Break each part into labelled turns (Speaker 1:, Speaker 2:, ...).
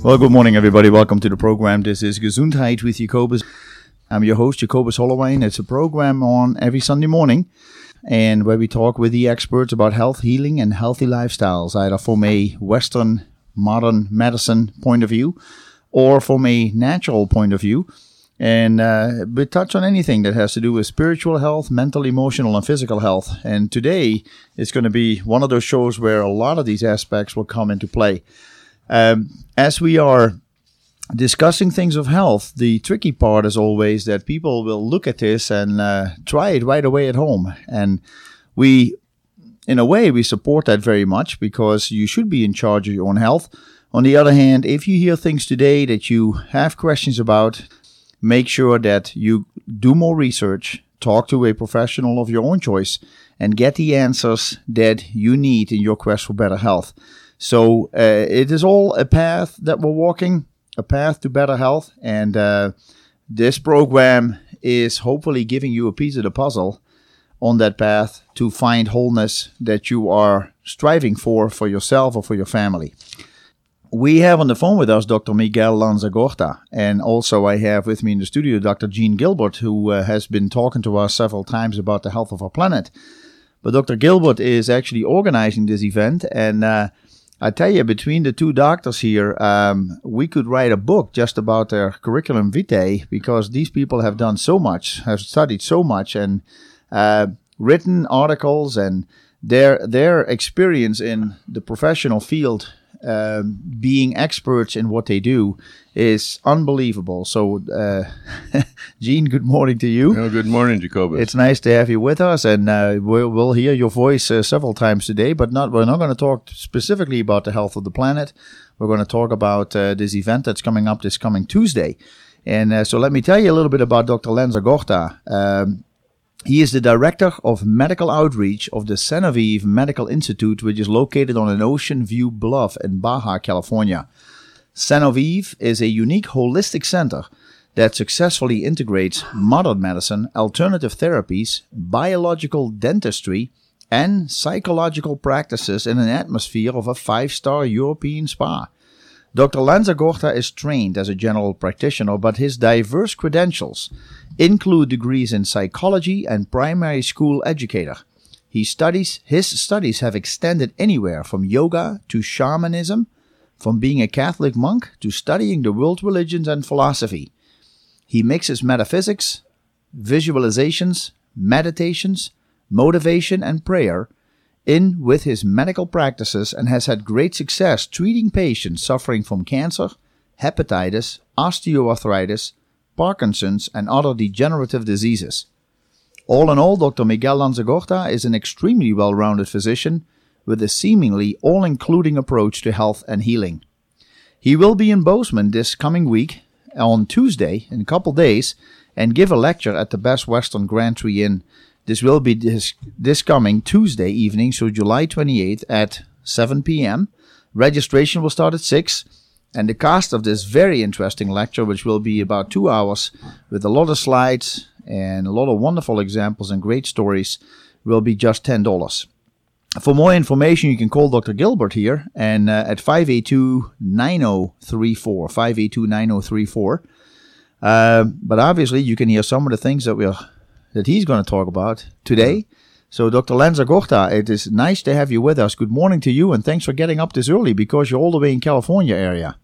Speaker 1: Well, good morning, everybody. Welcome to the program. This is Gesundheit with Jacobus. I'm your host, Jacobus Holloway. It's a program on every Sunday morning and where we talk with the experts about health, healing, and healthy lifestyles, either from a Western modern medicine point of view or from a natural point of view. And uh, we touch on anything that has to do with spiritual health, mental, emotional, and physical health. And today is going to be one of those shows where a lot of these aspects will come into play. Um, as we are discussing things of health, the tricky part is always that people will look at this and uh, try it right away at home. And we, in a way, we support that very much because you should be in charge of your own health. On the other hand, if you hear things today that you have questions about, make sure that you do more research, talk to a professional of your own choice, and get the answers that you need in your quest for better health. So uh, it is all a path that we're walking, a path to better health, and uh, this program is hopefully giving you a piece of the puzzle on that path to find wholeness that you are striving for for yourself or for your family. We have on the phone with us Dr. Miguel Lanzagorta, and also I have with me in the studio Dr. Jean Gilbert, who uh, has been talking to us several times about the health of our planet. But Dr. Gilbert is actually organizing this event, and uh, I tell you, between the two doctors here, um, we could write a book just about their curriculum vitae because these people have done so much, have studied so much, and uh, written articles, and their their experience in the professional field um, being experts in what they do is unbelievable. So, uh, Jean, good morning to you.
Speaker 2: Well, good morning, Jacobus.
Speaker 1: It's nice to have you with us, and uh, we'll, we'll, hear your voice uh, several times today. But not we're not going to talk specifically about the health of the planet. We're going to talk about uh, this event that's coming up this coming Tuesday. And uh, so, let me tell you a little bit about Dr. Lanzagorta. Um, he is the director of medical outreach of the Sanoviv Medical Institute, which is located on an ocean view bluff in Baja, California. Sanoviv is a unique holistic center that successfully integrates modern medicine, alternative therapies, biological dentistry, and psychological practices in an atmosphere of a five star European spa. Dr. Lanza Lanzagorta is trained as a general practitioner, but his diverse credentials include degrees in psychology and primary school educator. He studies his studies have extended anywhere from yoga to shamanism, from being a Catholic monk to studying the world religions and philosophy. He mixes metaphysics, visualizations, meditations, motivation, and prayer in with his medical practices and has had great success treating patients suffering from cancer, hepatitis, osteoarthritis, Parkinson's, and other degenerative diseases. All in all, Dr. Miguel Lanzagorta is an extremely well rounded physician with a seemingly all including approach to health and healing. He will be in Bozeman this coming week on Tuesday, in a couple days, and give a lecture at the Best Western GranTree Inn. This will be this, this coming Tuesday evening, so July 28th at 7 p.m. Registration will start at 6 and the cost of this very interesting lecture, which will be about two hours with a lot of slides and a lot of wonderful examples and great stories, will be just $10. For more information, you can call Dr. Gilbert here and uh, at 582 9034. 582 9034. Uh, but obviously, you can hear some of the things that we're that he's going to talk about today. So, Dr. Lanzagorta, it is nice to have you with us. Good morning to you, and thanks for getting up this early because you're all the way in California area.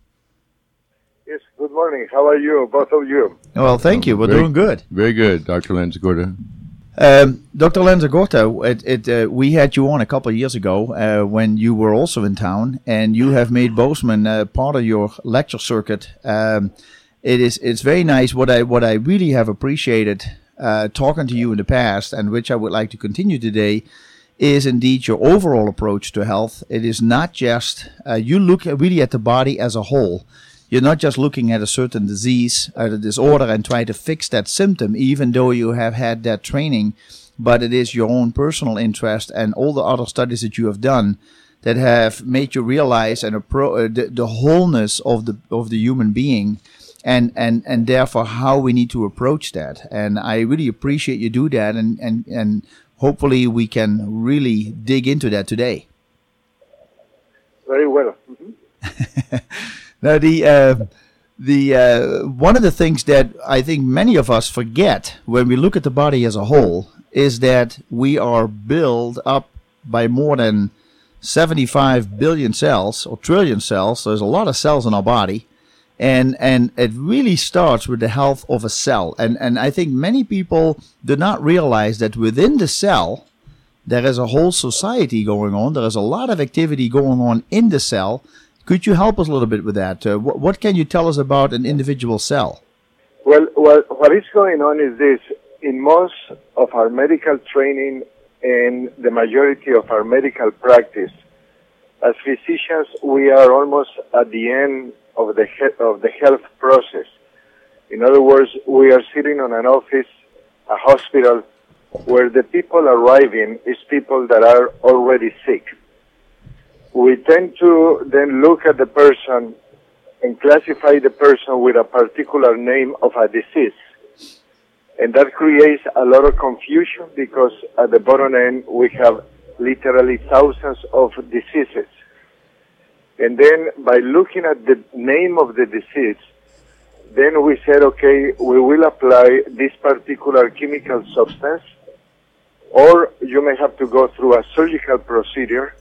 Speaker 3: Yes, good morning. How are you, both of you?
Speaker 1: Well, thank you. We're
Speaker 2: very,
Speaker 1: doing good.
Speaker 2: Very good, Dr. Lanzagorta.
Speaker 1: Um, Dr. Lanzagorta, it, it, uh, we had you on a couple of years ago uh, when you were also in town, and you have made Bozeman uh, part of your lecture circuit. Um, it is it's very nice. What I what I really have appreciated uh, talking to you in the past, and which I would like to continue today, is indeed your overall approach to health. It is not just uh, you look really at the body as a whole. You're not just looking at a certain disease or a disorder and try to fix that symptom, even though you have had that training, but it is your own personal interest and all the other studies that you have done that have made you realize and appro- uh, the, the wholeness of the of the human being and and and therefore how we need to approach that. And I really appreciate you do that, and and and hopefully we can really dig into that today.
Speaker 3: Very well. Mm-hmm.
Speaker 1: Now the uh, the uh, one of the things that I think many of us forget when we look at the body as a whole is that we are built up by more than 75 billion cells or trillion cells. There's a lot of cells in our body. And, and it really starts with the health of a cell. And, and I think many people do not realize that within the cell, there is a whole society going on. There is a lot of activity going on in the cell. Could you help us a little bit with that? Uh, what, can you tell us about an individual cell?
Speaker 3: Well, well, what is going on is this. In most of our medical training and the majority of our medical practice, as physicians, we are almost at the end of the he- of the health process. In other words, we are sitting on an office, a hospital, where the people arriving is people that are already sick. We tend to then look at the person and classify the person with a particular name of a disease. And that creates a lot of confusion because at the bottom end we have literally thousands of diseases. And then by looking at the name of the disease, then we said, okay, we will apply this particular chemical substance, or you may have to go through a surgical procedure,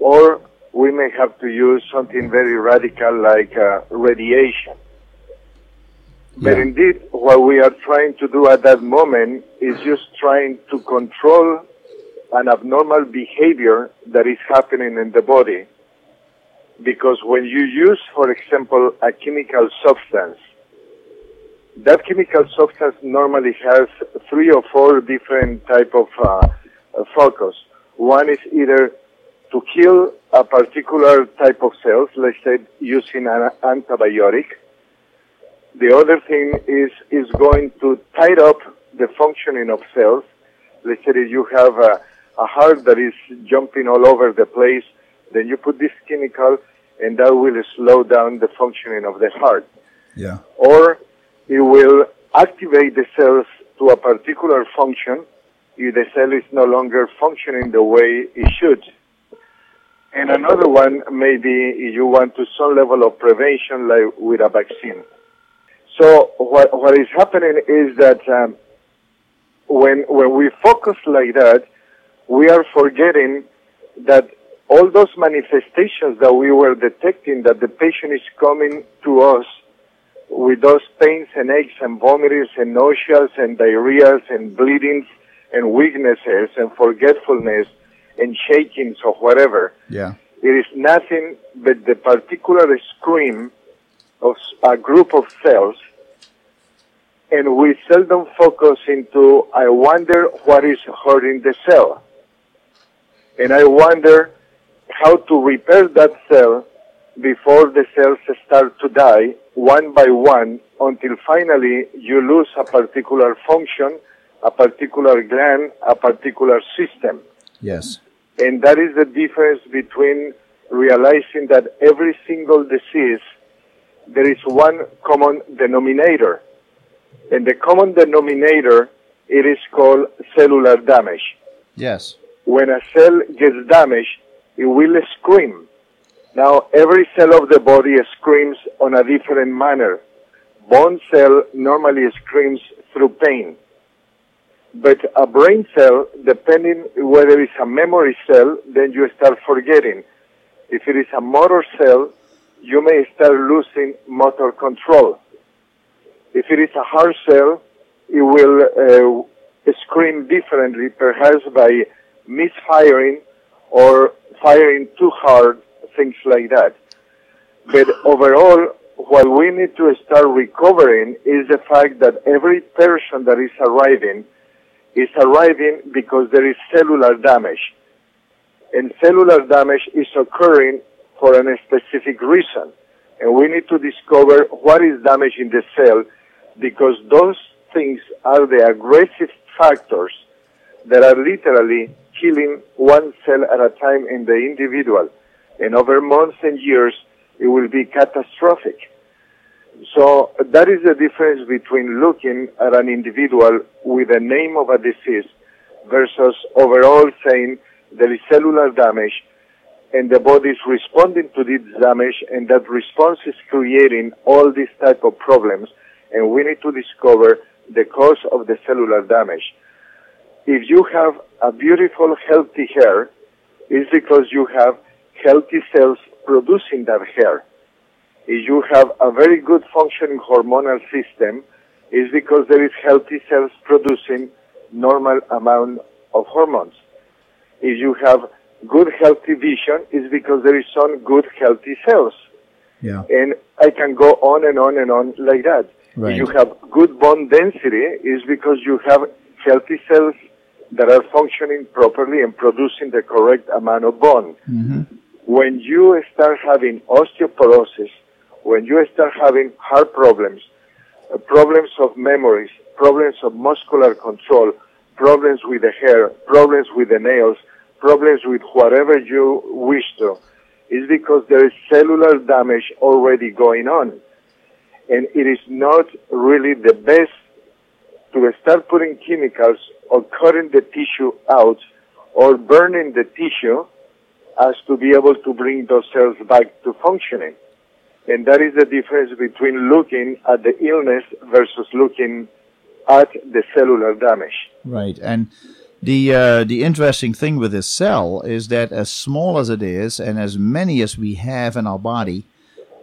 Speaker 3: or we may have to use something very radical like uh, radiation. But
Speaker 1: Yeah.
Speaker 3: indeed, what we are trying to do at that moment is just trying to control an abnormal behavior that is happening in the body. Because when you use, for example, a chemical substance, that chemical substance normally has three or four different type of uh, uh, focus. One is either to kill a particular type of cells, let's say using an antibiotic. The other thing is is going to tie up the functioning of cells. Let's say you have a, a heart that is jumping all over the place, then you put this chemical and that will slow down the functioning of the heart.
Speaker 1: Yeah.
Speaker 3: Or it will activate the cells to a particular function if the cell is no longer functioning the way it should. And another one may be you want to some level of prevention like with a vaccine. So what, what is happening is that um, when, when we focus like that, we are forgetting that all those manifestations that we were detecting that the patient is coming to us with those pains and aches and vomitings and nauseas and diarrheas and bleedings and weaknesses and forgetfulness and shakings or whatever.
Speaker 1: Yeah.
Speaker 3: It is nothing but the particular scream of a group of cells and we seldom focus into, I wonder what is hurting the cell. And I wonder how to repair that cell before the cells start to die one by one until finally you lose a particular function, a particular gland, a particular system.
Speaker 1: Yes.
Speaker 3: And that is the difference between realizing that every single disease, there is one common denominator. And the common denominator, it is called cellular damage.
Speaker 1: Yes.
Speaker 3: When a cell gets damaged, it will scream. Now, every cell of the body screams on a different manner. Bone cell normally screams through pain. But a brain cell, depending whether it's a memory cell, then you start forgetting. If it is a motor cell, you may start losing motor control. If it is a heart cell, it will uh, scream differently, perhaps by misfiring or firing too hard, things like that. But overall, what we need to start recovering is the fact that every person that is arriving is arriving because there is cellular damage. And cellular damage is occurring for a specific reason. And we need to discover what is damaging the cell because those things are the aggressive factors that are literally killing one cell at a time in the individual. And over months and years, it will be catastrophic. So that is the difference between looking at an individual with the name of a disease versus overall saying there is cellular damage and the body is responding to this damage, and that response is creating all these type of problems, and we need to discover the cause of the cellular damage. If you have a beautiful, healthy hair, it's because you have healthy cells producing that hair. If you have a very good functioning hormonal system, it's because there is healthy cells producing normal amount of hormones. If you have good healthy vision, it's because there is some good healthy cells.
Speaker 1: Yeah.
Speaker 3: And I can go on and on and on like that.
Speaker 1: Right.
Speaker 3: If you have good bone density, is because you have healthy cells that are functioning properly and producing the correct amount of bone.
Speaker 1: Mm-hmm.
Speaker 3: When you start having osteoporosis, when you start having heart problems, uh, problems of memories, problems of muscular control, problems with the hair, problems with the nails, problems with whatever you wish to, is because there is cellular damage already going on. And it is not really the best to start putting chemicals or cutting the tissue out or burning the tissue as to be able to bring those cells back to functioning. And that is the difference between looking at the illness versus looking at the cellular damage.
Speaker 1: Right. And the uh, the interesting thing with this cell is that as small as it is and as many as we have in our body,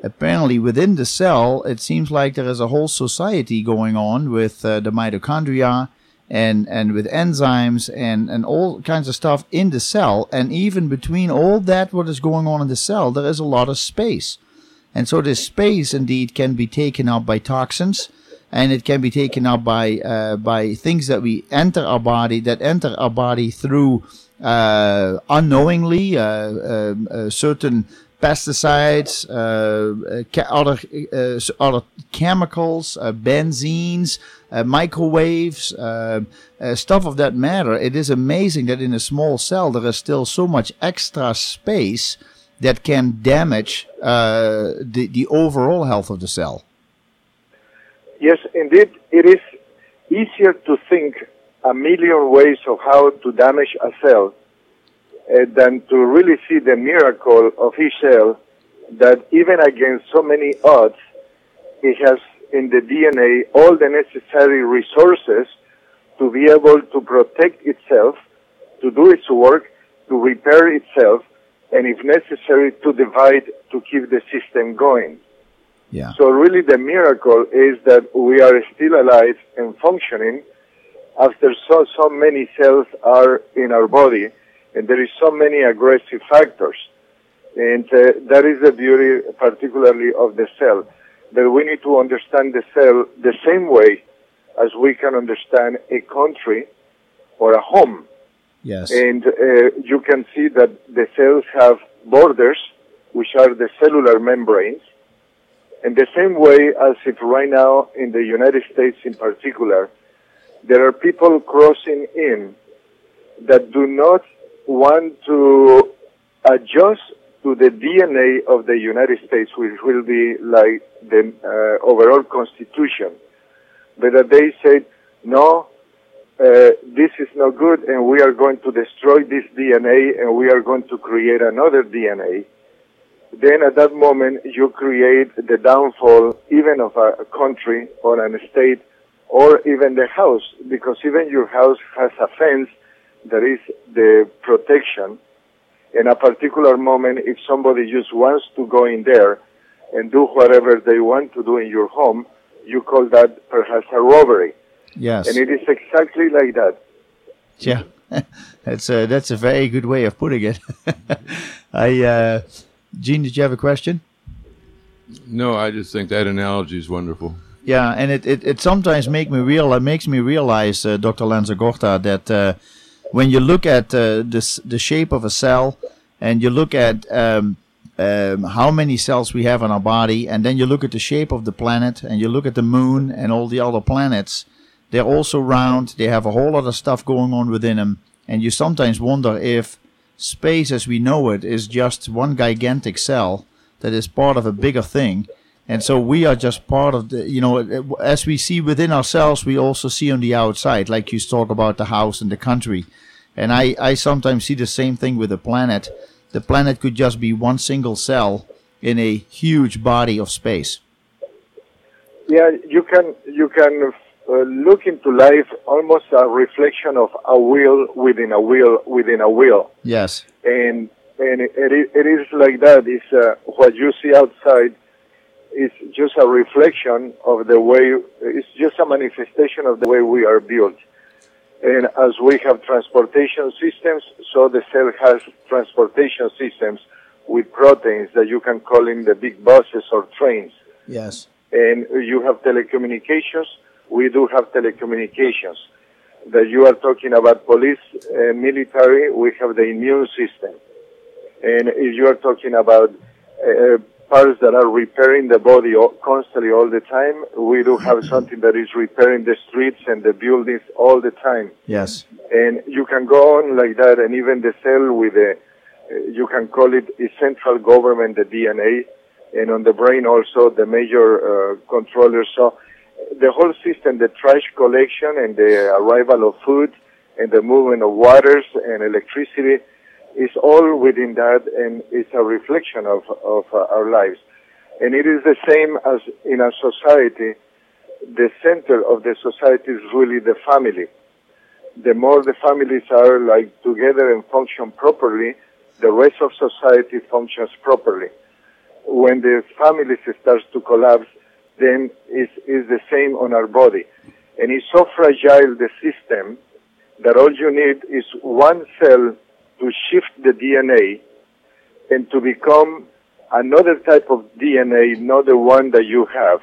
Speaker 1: apparently within the cell it seems like there is a whole society going on with uh, the mitochondria and and with enzymes and and all kinds of stuff in the cell. And even between all that what is going on in the cell there is a lot of space. And so this space indeed can be taken up by toxins and it can be taken up by uh, by things that we enter our body that enter our body through uh, unknowingly uh, um, uh certain pesticides, uh, uh, ca- other uh, other chemicals, uh, benzenes, uh, microwaves, stuff of that matter. It is amazing that in a small cell there is still so much extra space that can damage the the overall health of the cell.
Speaker 3: Yes, indeed, it is easier to think a million ways of how to damage a cell uh, than to really see the miracle of Israel that even against so many odds, it has in the DNA all the necessary resources to be able to protect itself, to do its work, to repair itself, and if necessary, to divide to keep the system going.
Speaker 1: Yeah.
Speaker 3: So really the miracle is that we are still alive and functioning after so, so many cells are in our body and there is so many aggressive factors. And uh, that is the beauty particularly of the cell, that we need to understand the cell the same way as we can understand a country or a home.
Speaker 1: Yes.
Speaker 3: And uh, you can see that the cells have borders, which are the cellular membranes, in the same way as if right now in the United States in particular, there are people crossing in that do not want to adjust to the DNA of the United States, which will be like the uh, overall constitution, but they said, no, uh, this is not good and we are going to destroy this DNA and we are going to create another DNA then at that moment you create the downfall even of a country or an state or even the house because even your house has a fence that is the protection in a particular moment if somebody just wants to go in there and do whatever they want to do in your home you call that perhaps a robbery
Speaker 1: yes
Speaker 3: and it is exactly like that
Speaker 1: yeah that's a that's a very good way of putting it i uh Jean, did you have a question?
Speaker 2: No, I just think that analogy is wonderful.
Speaker 1: Yeah, and it, it, it sometimes make me real it makes me realize, uh, Dr. Lanzagorta, that uh, when you look at uh, this, the shape of a cell and you look at um, um, how many cells we have in our body, and then you look at the shape of the planet and you look at the moon and all the other planets, they're also round. They have a whole lot of stuff going on within them, and you sometimes wonder if space as we know it is just one gigantic cell that is part of a bigger thing. And so we are just part of the, you know, as we see within ourselves, we also see on the outside, like you talk about the house and the country. And I, I sometimes see the same thing with the planet, the planet could just be one single cell in a huge body of space.
Speaker 3: Yeah, you can you can uh, look into life almost a reflection of a wheel within a wheel within a wheel.
Speaker 1: Yes.
Speaker 3: And and it, it, it is like that. It's uh, what you see outside is just a reflection of the way. It's just a manifestation of the way we are built. And as we have transportation systems, so the cell has transportation systems with proteins that you can call in the big buses or trains.
Speaker 1: Yes.
Speaker 3: And you have telecommunications. We do have telecommunications. That you are talking about police, uh, military, we have the immune system. And if you are talking about uh, parts that are repairing the body constantly all the time. We do have something that is repairing the streets and the buildings all the time.
Speaker 1: Yes.
Speaker 3: And you can go on like that, and even the cell with the, you can call it a central government, the DNA, and on the brain also the major uh, controllers. So the whole system, the trash collection and the arrival of food and the movement of waters and electricity, is all within that and it's a reflection of, of uh, our lives. And it is the same as in a society. The center of the society is really the family. The more the families are like together and function properly, the rest of society functions properly. When the family starts to collapse, then it's, it's the same on our body. And it's so fragile, the system, that all you need is one cell to shift the DNA and to become another type of DNA, not the one that you have,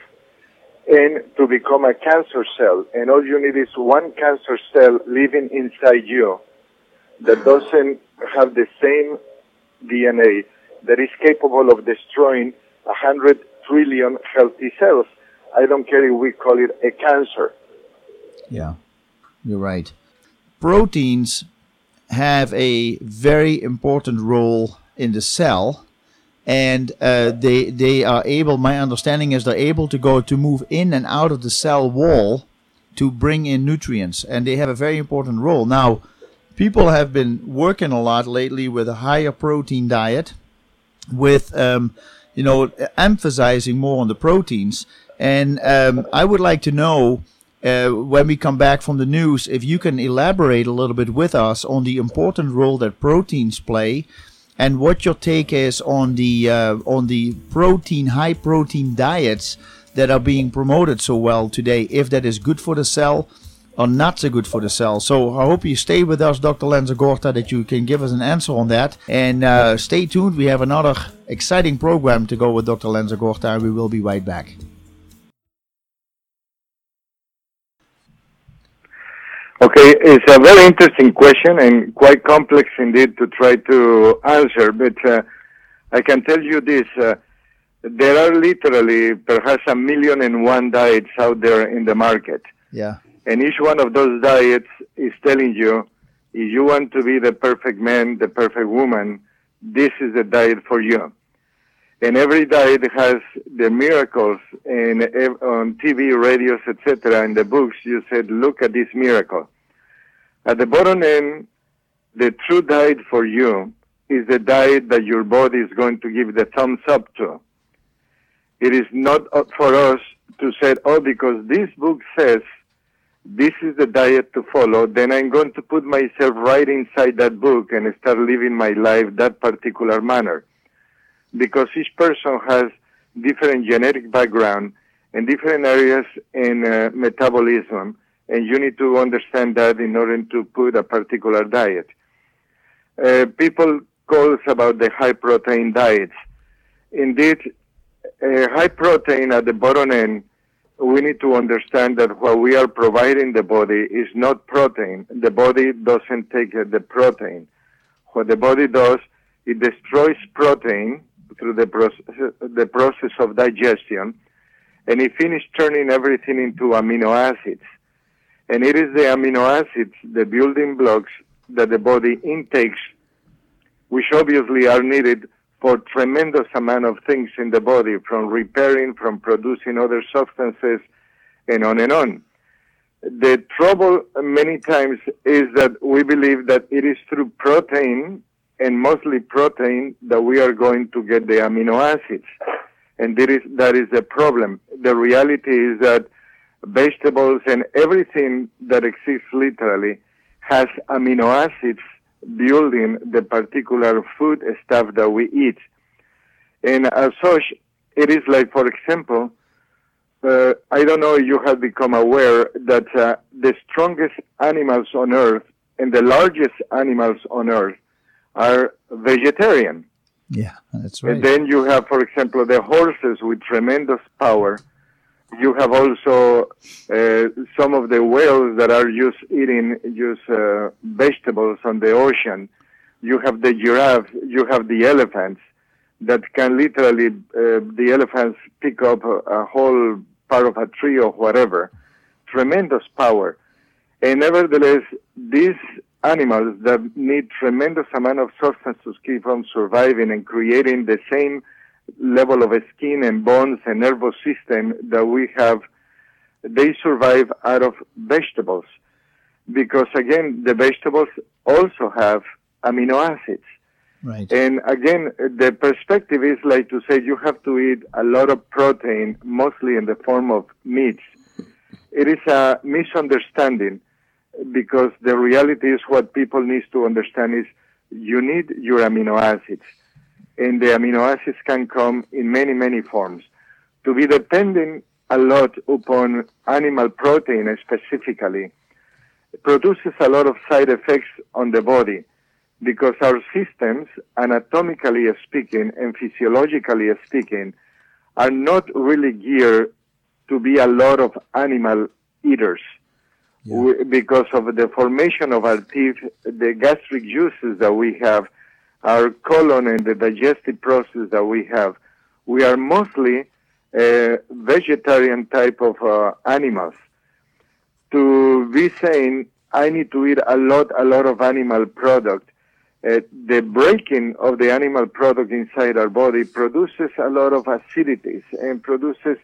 Speaker 3: and to become a cancer cell. And all you need is one cancer cell living inside you that doesn't have the same DNA that is capable of destroying a hundred trillion healthy cells. I don't care if we call it a cancer.
Speaker 1: Yeah, you're right. Proteins have a very important role in the cell and uh, they they are able my understanding is they're able to go to move in and out of the cell wall to bring in nutrients and they have a very important role. Now people have been working a lot lately with a higher protein diet with um, you know emphasizing more on the proteins and um, i would like to know uh, when we come back from the news, if you can elaborate a little bit with us on the important role that proteins play, and what your take is on the uh, on the protein high protein diets that are being promoted so well today. If that is good for the cell or not so good for the cell. So I hope you stay with us, Dr. Lanzagorta, that you can give us an answer on that. And uh, stay tuned. We have another exciting program to go with Dr. Lanzagorta, and we will be right back.
Speaker 3: Okay, it's a very interesting question and quite complex indeed to try to answer, but uh, I can tell you this. Uh, there are literally perhaps a million and one diets out there in the market.
Speaker 1: Yeah.
Speaker 3: And each one of those diets is telling you if you want to be the perfect man, the perfect woman, this is the diet for you. And every diet has the miracles and on TV, radios, etc. In the books, you said, look at this miracle. At the bottom end, the true diet for you is the diet that your body is going to give the thumbs up to. It is not for us to say, oh, because this book says this is the diet to follow, then I'm going to put myself right inside that book and start living my life that particular manner. Because each person has different genetic background and different areas in uh, metabolism and you need to understand that in order to put a particular diet. Uh, people call us about the high protein diets. Indeed, uh, high protein at the bottom end, we need to understand that what we are providing the body is not protein. The body doesn't take the protein. What the body does, it destroys protein through the process, the process of digestion, and it finishes turning everything into amino acids. And it is the amino acids, the building blocks that the body intakes, which obviously are needed for tremendous amount of things in the body, from repairing, from producing other substances, and on and on. The trouble many times is that we believe that it is through protein and mostly protein that we are going to get the amino acids. And that is, that is the problem. The reality is that vegetables and everything that exists literally has amino acids building the particular food stuff that we eat. And as such, it is like, for example, uh, I don't know if you have become aware that uh, the strongest animals on earth and the largest animals on earth are vegetarian.
Speaker 1: Yeah, that's right.
Speaker 3: And then you have, for example, the horses with tremendous power. You have also uh, some of the whales that are just eating just uh, vegetables on the ocean. You have the giraffe. You have the elephants that can literally uh, the elephants pick up a, a whole part of a tree or whatever. Tremendous power. And nevertheless, these animals that need tremendous amount of substance to keep on surviving and creating the same level of skin and bones and nervous system that we have, they survive out of vegetables. Because again, the vegetables also have amino acids.
Speaker 1: Right.
Speaker 3: And again, the perspective is like to say you have to eat a lot of protein, mostly in the form of meats. It is a misunderstanding because the reality is what people need to understand is you need your amino acids. And the amino acids can come in many, many forms. To be dependent a lot upon animal protein specifically produces a lot of side effects on the body because our systems, anatomically speaking and physiologically speaking, are not really geared to be a lot of animal eaters.
Speaker 1: Yeah.
Speaker 3: We- because of the formation of our teeth, the gastric juices that we have, our colon and the digestive process that we have, we are mostly uh, vegetarian type of uh, animals. To be saying, I need to eat a lot, a lot of animal product, uh, the breaking of the animal product inside our body produces a lot of acidities and produces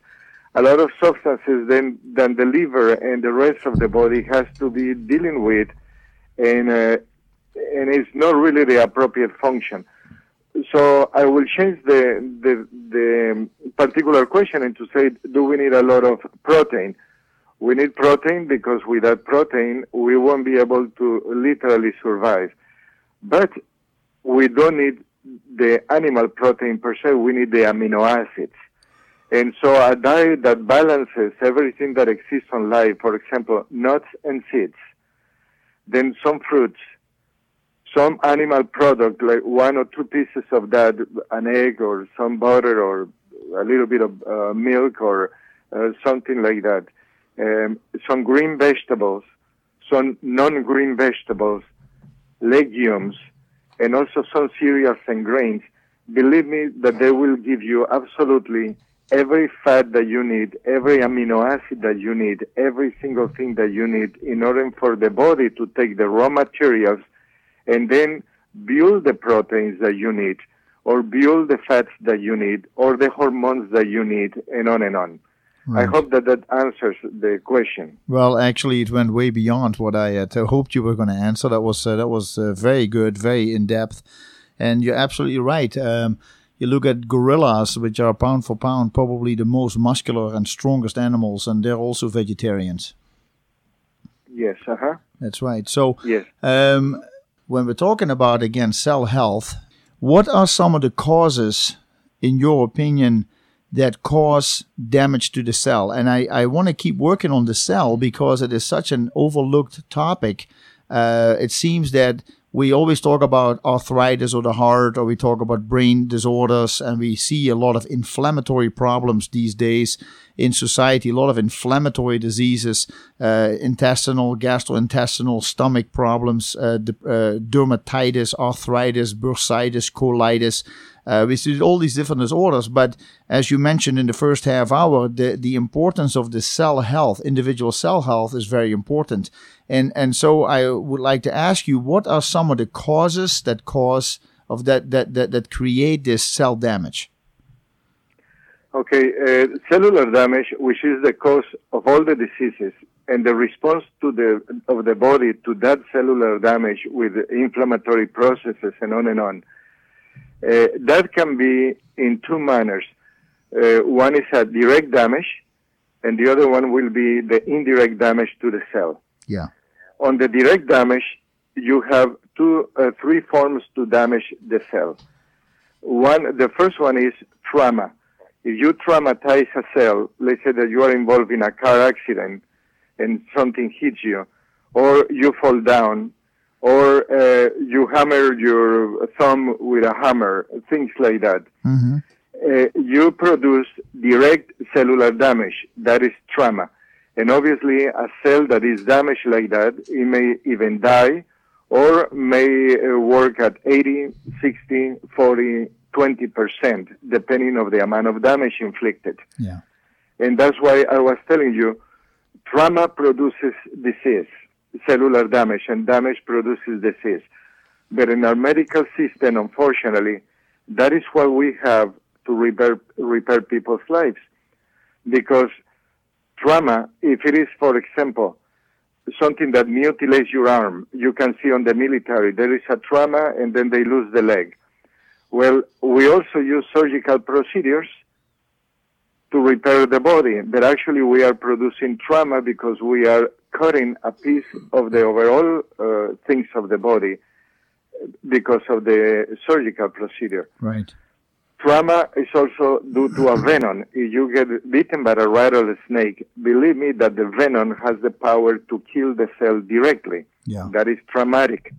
Speaker 3: a lot of substances then than the liver and the rest of the body has to be dealing with and uh, and it's not really the appropriate function. So I will change the, the the particular question and to say do we need a lot of protein? We need protein because without protein we won't be able to literally survive. But we don't need the animal protein per se we need the amino acids and so a diet that balances everything that exists on life, for example, nuts and seeds, then some fruits, some animal product, like one or two pieces of that, an egg or some butter or a little bit of uh, milk or uh, something like that, um, some green vegetables, some non-green vegetables, legumes, and also some cereals and grains. Believe me that they will give you absolutely every fat that you need, every amino acid that you need, every single thing that you need in order for the body to take the raw materials and then build the proteins that you need or build the fats that you need or the hormones that you need and on and on. I hope that that answers the question.
Speaker 1: Well, actually, it went way beyond what I had hoped you were going to answer. That was uh, that was uh, very good, very in depth, and you're absolutely right. Um, you look at gorillas, which are pound for pound probably the most muscular and strongest animals, and they're also vegetarians.
Speaker 3: Yes, uh-huh.
Speaker 1: That's right. So,
Speaker 3: Yes.
Speaker 1: um, when we're talking about again cell health, what are some of the causes, in your opinion, that cause damage to the cell? And I, I want to keep working on the cell because it is such an overlooked topic. Uh, it seems that we always talk about arthritis or the heart, or we talk about brain disorders, and we see a lot of inflammatory problems these days in society. A lot of inflammatory diseases, uh, intestinal, gastrointestinal, stomach problems, uh, uh, dermatitis, arthritis, bursitis, colitis. Uh, we see all these different disorders, but as you mentioned in the first half hour, the, the importance of the cell health, individual cell health, is very important. And and so I would like to ask you, what are some of the causes that cause of that that that, that create this cell damage?
Speaker 3: Okay, uh, cellular damage, which is the cause of all the diseases, and the response to the of the body to that cellular damage with inflammatory processes and on and on. Uh, that can be in two manners. Uh, one is a direct damage, and the other one will be the indirect damage to the cell.
Speaker 1: Yeah.
Speaker 3: On the direct damage, you have two, uh, three forms to damage the cell. One, the first one is trauma. If you traumatize a cell, let's say that you are involved in a car accident and something hits you, or you fall down, or uh, you hammer your thumb with a hammer, things like that.
Speaker 1: Mm-hmm.
Speaker 3: Uh, you produce direct cellular damage. That is trauma. And obviously, a cell that is damaged like that, it may even die or may uh, work at 80, 60, 40, 20%, depending on the amount of damage inflicted.
Speaker 1: Yeah.
Speaker 3: And that's why I was telling you, trauma produces disease, cellular damage, and damage produces disease. But in our medical system, unfortunately, that is what we have to repair, repair people's lives. Because trauma, if it is, for example, something that mutilates your arm, you can see on the military, there is a trauma and then they lose the leg. Well, we also use surgical procedures to repair the body, but actually we are producing trauma because we are cutting a piece of the overall uh, things of the body because of the surgical procedure.
Speaker 1: Right.
Speaker 3: Trauma is also due to a venom. If you get bitten by a rattlesnake, believe me that the venom has the power to kill the cell directly.
Speaker 1: Yeah.
Speaker 3: That is traumatic.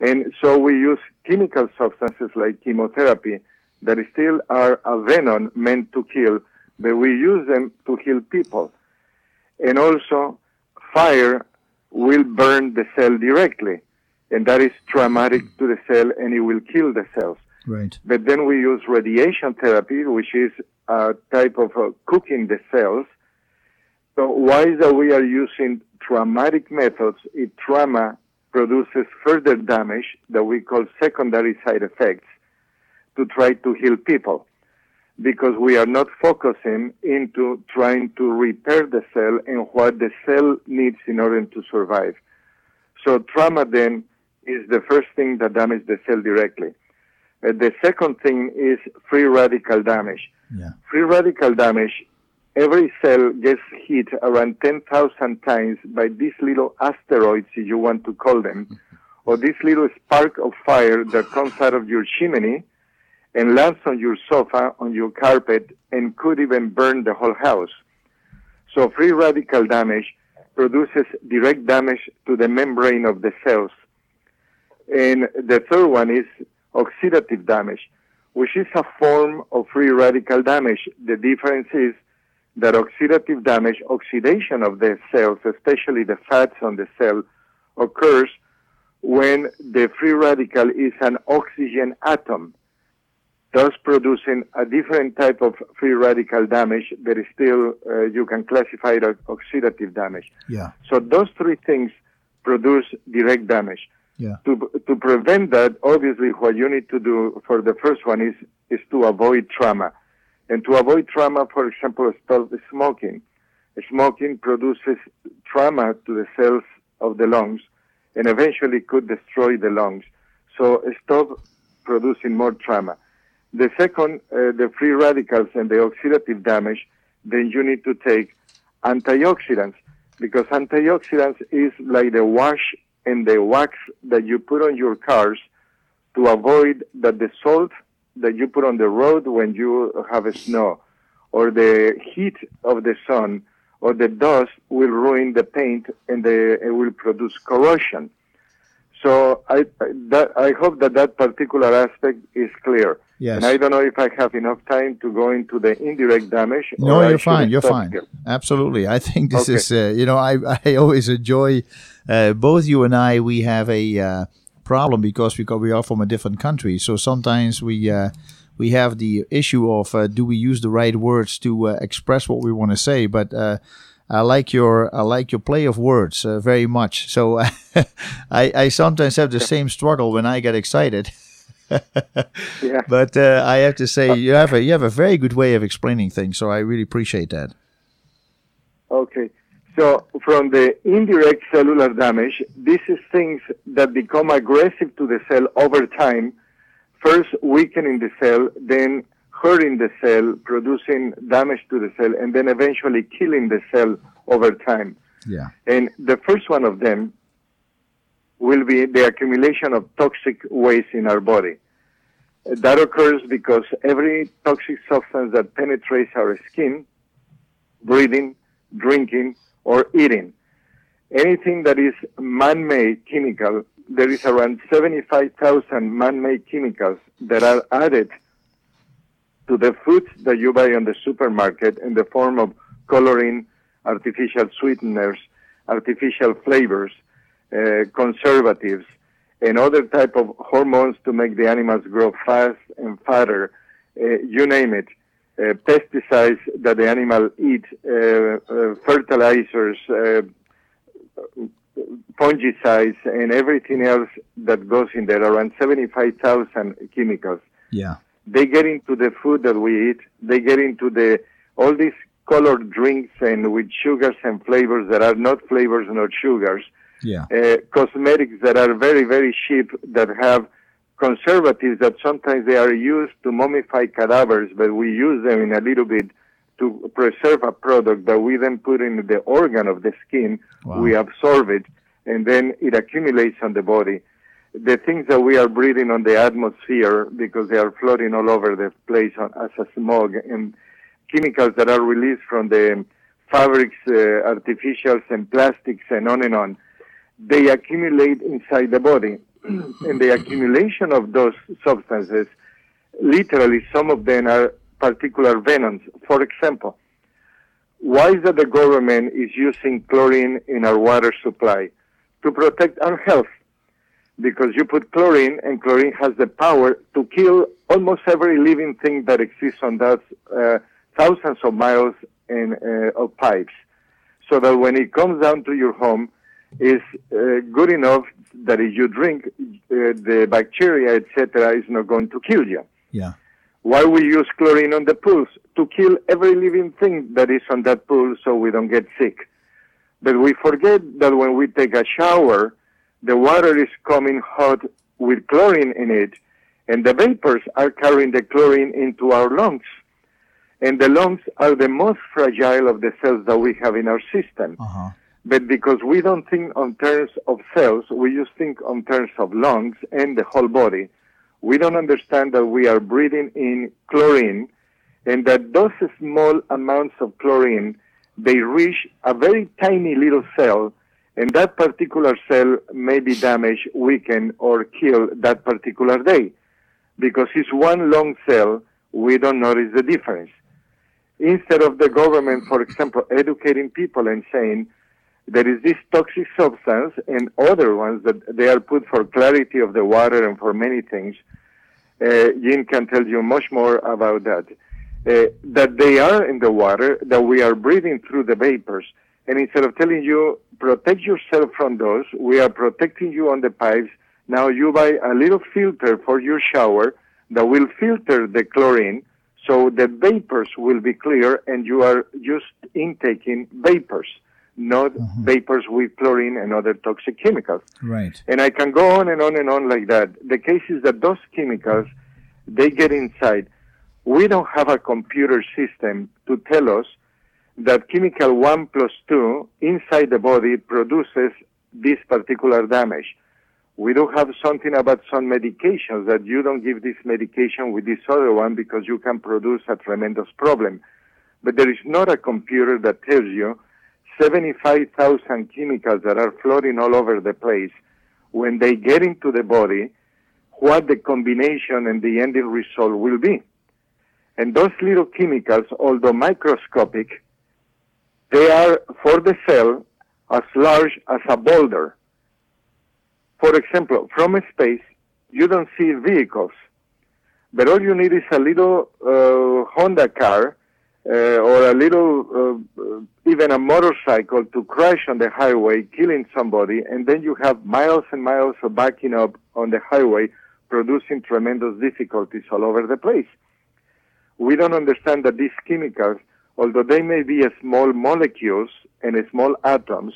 Speaker 3: And so we use chemical substances like chemotherapy that still are a venom meant to kill, but we use them to heal people. And also, fire will burn the cell directly, and that is traumatic to the cell and it will kill the cells.
Speaker 1: Right.
Speaker 3: But then we use radiation therapy, which is a type of uh, cooking the cells. So why is that we are using traumatic methods if trauma produces further damage that we call secondary side effects to try to heal people? Because we are not focusing into trying to repair the cell and what the cell needs in order to survive. So trauma then is the first thing that damages the cell directly. Uh, the second thing is free radical damage.
Speaker 1: Yeah.
Speaker 3: Free radical damage, every cell gets hit around 10,000 times by these little asteroids, if you want to call them, or this little spark of fire that comes out of your chimney and lands on your sofa, on your carpet, and could even burn the whole house. So free radical damage produces direct damage to the membrane of the cells. And the third one is oxidative damage, which is a form of free radical damage. The difference is that oxidative damage, oxidation of the cells, especially the fats on the cell, occurs when the free radical is an oxygen atom, thus producing a different type of free radical damage that is still, uh, you can classify it as oxidative damage.
Speaker 1: Yeah.
Speaker 3: So those three things produce direct damage
Speaker 1: Yeah.
Speaker 3: to to prevent that, obviously, what you need to do for the first one is is to avoid trauma, and to avoid trauma, for example, stop smoking. Smoking produces trauma to the cells of the lungs, and eventually could destroy the lungs. So stop producing more trauma. The second, uh, the free radicals and the oxidative damage, then you need to take antioxidants because antioxidants is like the wash and the wax that you put on your cars to avoid that the salt that you put on the road when you have a snow or the heat of the sun or the dust will ruin the paint and the, it will produce corrosion. So I, that, I hope that that particular aspect is clear.
Speaker 1: Yes.
Speaker 3: And I don't know if I have enough time to go into the indirect damage.
Speaker 1: No, you're fine. You're fine.
Speaker 3: here.
Speaker 1: Absolutely. I think this
Speaker 3: Okay.
Speaker 1: is, uh, you know, I, I always enjoy, uh, both you and I, we have a uh, problem because we, we are from a different country. So sometimes we, uh, we have the issue of uh, do we use the right words to uh, express what we want to say? But uh, I like your I like your play of words uh, very much. So I I sometimes have the same struggle when I get excited.
Speaker 3: Yeah.
Speaker 1: But uh, I have to say you have a you have a very good way of explaining things. So I really appreciate that.
Speaker 3: Okay. So from the indirect cellular damage, this is things that become aggressive to the cell over time, first weakening the cell, then hurting the cell, producing damage to the cell, and then eventually killing the cell over time.
Speaker 1: Yeah.
Speaker 3: And the first one of them will be the accumulation of toxic waste in our body. That occurs because every toxic substance that penetrates our skin, breathing, drinking, or eating, anything that is man-made chemical, there is around 75,000 man-made chemicals that are added to the foods that you buy on the supermarket in the form of coloring, artificial sweeteners, artificial flavors, uh, conservatives, and other type of hormones to make the animals grow fast and fatter. Uh, you name it. Uh, pesticides that the animal eat, uh, uh, fertilizers, uh, fungicides, and everything else that goes in there, around 75,000 chemicals.
Speaker 1: Yeah.
Speaker 3: They get into the food that we eat. They get into the all these colored drinks and with sugars and flavors that are not flavors, not sugars.
Speaker 1: Yeah.
Speaker 3: Uh, cosmetics that are very, very cheap that have conservatives that sometimes they are used to mummify cadavers, but we use them in a little bit to preserve a product that we then put in the organ of the skin.
Speaker 1: Wow.
Speaker 3: We absorb it, and then it accumulates on the body. The things that we are breathing on the atmosphere because they are floating all over the place on, as a smog and chemicals that are released from the fabrics, uh, artificials, and plastics, and on and on. They accumulate inside the body, and the accumulation of those substances, literally, some of them are particular venoms. For example, why is that the government is using chlorine in our water supply? To protect our health. Because you put chlorine, and chlorine has the power to kill almost every living thing that exists on that uh, thousands of miles in, uh, of pipes. So that when it comes down to your home, is uh, good enough that if you drink, uh, the bacteria, etc., is not going to kill you.
Speaker 1: Yeah.
Speaker 3: Why we use chlorine on the pools? To kill every living thing that is on that pool so we don't get sick. But we forget that when we take a shower, the water is coming hot with chlorine in it, and the vapors are carrying the chlorine into our lungs. And the lungs are the most fragile of the cells that we have in our system.
Speaker 1: Uh-huh.
Speaker 3: But because we don't think on terms of cells, we just think on terms of lungs and the whole body. We don't understand that we are breathing in chlorine and that those small amounts of chlorine, they reach a very tiny little cell and that particular cell may be damaged, weakened, or killed that particular day. Because it's one long cell, we don't notice the difference. Instead of the government, for example, educating people and saying, there is this toxic substance and other ones that they are put for clarity of the water and for many things. Uh, Jim can tell you much more about that. Uh, that they are in the water, that we are breathing through the vapors. And instead of telling you, protect yourself from those, we are protecting you on the pipes. Now you buy a little filter for your shower that will filter the chlorine so the vapors will be clear and you are just intaking vapors not
Speaker 1: Mhm.
Speaker 3: vapors with chlorine and other toxic chemicals.
Speaker 1: Right.
Speaker 3: And I can go on and on and on like that. The case is that those chemicals, they get inside. We don't have a computer system to tell us that chemical 1 plus 2 inside the body produces this particular damage. We do have something about some medications that you don't give this medication with this other one because you can produce a tremendous problem. But there is not a computer that tells you 75,000 chemicals that are floating all over the place, when they get into the body, what the combination and the ending result will be. And those little chemicals, although microscopic, they are for the cell as large as a boulder. For example, from space, you don't see vehicles, but all you need is a little uh, Honda car uh, or a little, uh, even a motorcycle to crash on the highway, killing somebody, and then you have miles and miles of backing up on the highway, producing tremendous difficulties all over the place. We don't understand that these chemicals, although they may be small molecules and small atoms,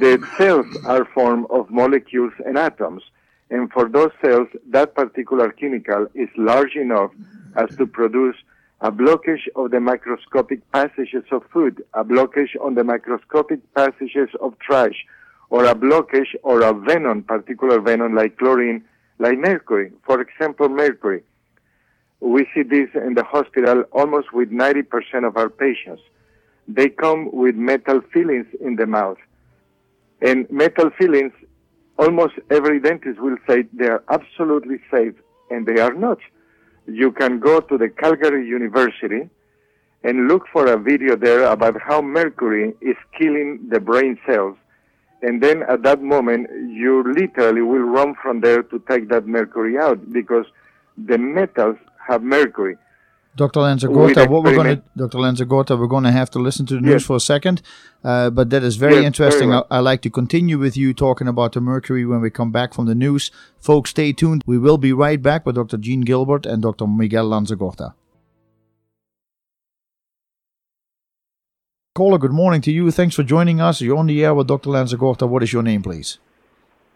Speaker 3: the cells are formed of molecules and atoms. And for those cells, that particular chemical is large enough as to produce a blockage of the microscopic passages of food, a blockage on the microscopic passages of trash, or a blockage or a venom, particular venom like chlorine, like mercury. For example, mercury. We see this in the hospital almost with 90% of our patients. They come with metal fillings in the mouth. And metal fillings, almost every dentist will say they are absolutely safe, and they are not. You can go to the Calgary University and look for a video there about how mercury is killing the brain cells. And then at that moment, you literally will run from there to take that mercury out because the metals have mercury.
Speaker 1: Dr. Lanzagorta, what we're going to, Dr. Lanzagorta, we're going to have to listen to the news yes. for a second, uh, but that is very yes, interesting. Very well. I, I like to continue with you talking about the mercury when we come back from the news. Folks, stay tuned. We will be right back with Dr. Jean Gilbert and Dr. Miguel Lanzagorta. Caller, good morning to you. Thanks for joining us. You're on the air with Dr. Lanzagorta. What is your name, please?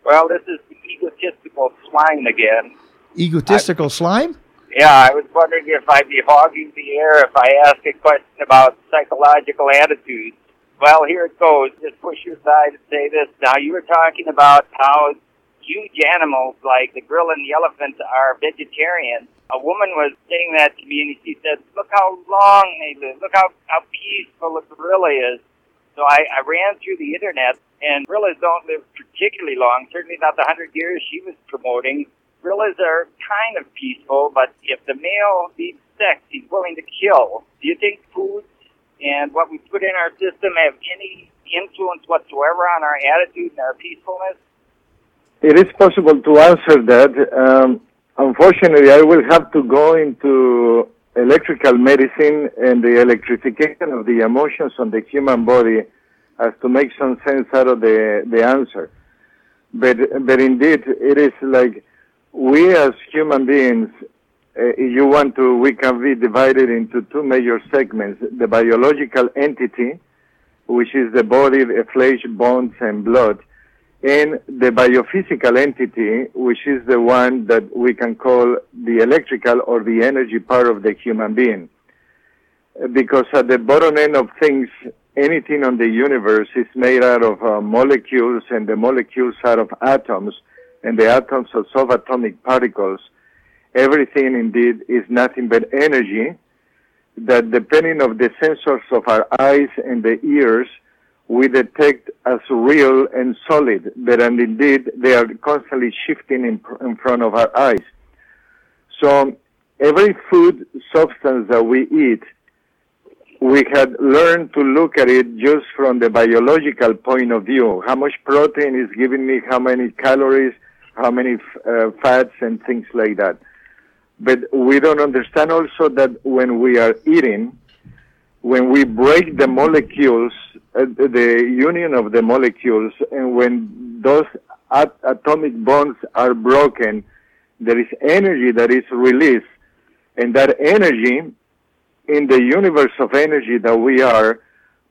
Speaker 4: Well, this is egotistical slime again.
Speaker 1: Egotistical I, slime?
Speaker 4: Yeah, I was wondering if I'd be hogging the air if I ask a question about psychological attitudes. Well, here it goes. Just push your side and say this. Now, you were talking about how huge animals like the gorilla and the elephant are vegetarian. A woman was saying that to me, and she said, "Look how long they live. Look how how peaceful a gorilla is." So I, I ran through the internet, and gorillas don't live particularly long. Certainly not the hundred years she was promoting gorillas are kind of peaceful, but if the male needs sex, he's willing to kill. Do you think food and what we put in our system have any influence whatsoever on our attitude and our peacefulness?
Speaker 3: It is possible to answer that. Um, unfortunately, I will have to go into electrical medicine and the electrification of the emotions on the human body as to make some sense out of the, the answer. But, but indeed, it is like we as human beings, uh, you want to, we can be divided into two major segments. The biological entity, which is the body, the flesh, bones, and blood, and the biophysical entity, which is the one that we can call the electrical or the energy part of the human being. Because at the bottom end of things, anything on the universe is made out of uh, molecules, and the molecules out of atoms and the atoms of subatomic particles, everything indeed is nothing but energy that depending of the sensors of our eyes and the ears, we detect as real and solid, but and indeed they are constantly shifting in, in front of our eyes. So every food substance that we eat, we had learned to look at it just from the biological point of view. How much protein is giving me how many calories, how many uh, fats and things like that. But we don't understand also that when we are eating, when we break the molecules, uh, the union of the molecules, and when those at- atomic bonds are broken, there is energy that is released, and that energy in the universe of energy that we are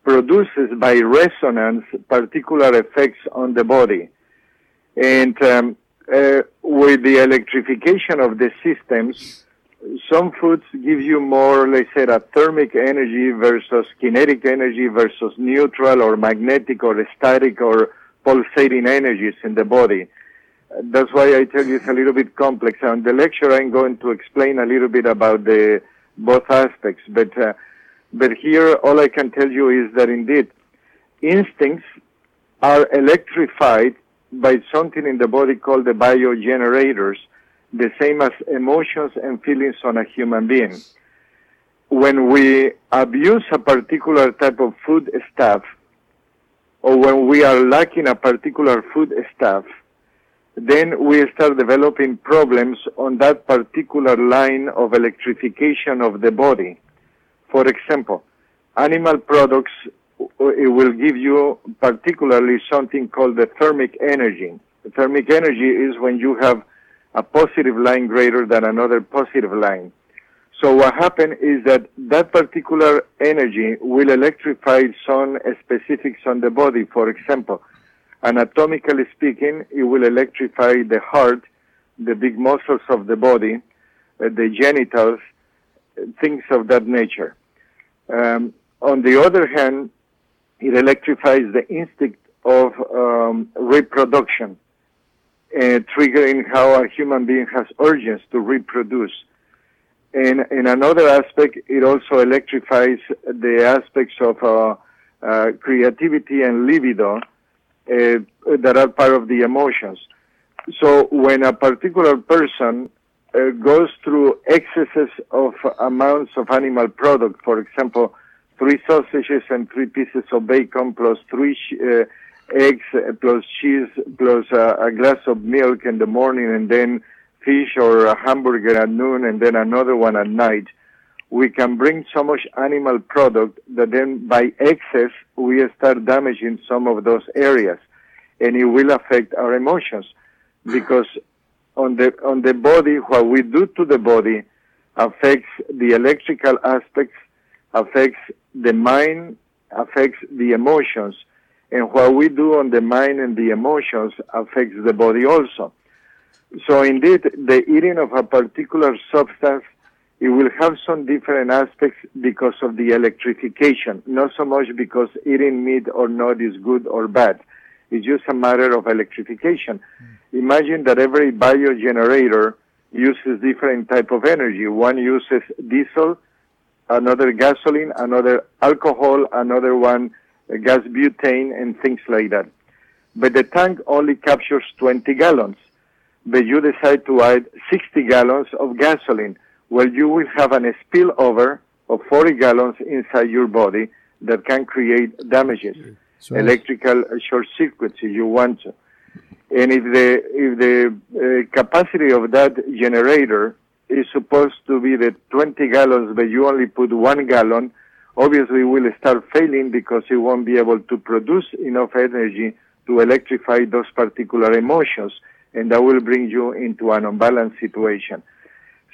Speaker 3: produces by resonance particular effects on the body. And um, uh, with the electrification of the systems, some foods give you more, let's say, a thermic energy versus kinetic energy versus neutral or magnetic or static or pulsating energies in the body. That's why I tell you it's a little bit complex. On the lecture, I'm going to explain a little bit about the both aspects. But uh, but here, all I can tell you is that indeed, instincts are electrified by something in the body called the biogenerators, the same as emotions and feelings on a human being. When we abuse a particular type of food stuff, or when we are lacking a particular food stuff, then we start developing problems on that particular line of electrification of the body. For example, animal products it will give you particularly something called the thermic energy. The thermic energy is when you have a positive line greater than another positive line. So what happened is that that particular energy will electrify some specifics on the body. For example, anatomically speaking, it will electrify the heart, the big muscles of the body, uh, the genitals, things of that nature. Um, on the other hand, it electrifies the instinct of um, reproduction, uh, triggering how a human being has urges to reproduce. And in another aspect, it also electrifies the aspects of uh, uh, creativity and libido uh, that are part of the emotions. So when a particular person uh, goes through excesses of amounts of animal product, for example, three sausages and three pieces of bacon plus three uh, eggs uh, plus cheese plus uh, a glass of milk in the morning and then fish or a hamburger at noon and then another one at night, we can bring so much animal product that then by excess we start damaging some of those areas and it will affect our emotions. Because on the on the body what we do to the body affects the electrical aspects affects the mind affects the emotions and what we do on the mind and the emotions affects the body also so indeed, the eating of a particular substance, it will have some different aspects because of the electrification, not so much because eating meat or not is good or bad. It's just a matter of electrification. Mm. Imagine that every biogenerator uses different type of energy. One uses diesel, another gasoline, another alcohol, another one gas butane, and things like that. But the tank only captures 20 gallons but you decide to add 60 gallons of gasoline, well, you will have an spillover of 40 gallons inside your body that can create damages, so electrical short circuits if you want to. And if the if the uh, capacity of that generator is supposed to be the 20 gallons, but you only put one gallon, obviously will start failing because it won't be able to produce enough energy to electrify those particular emotions and that will bring you into an unbalanced situation.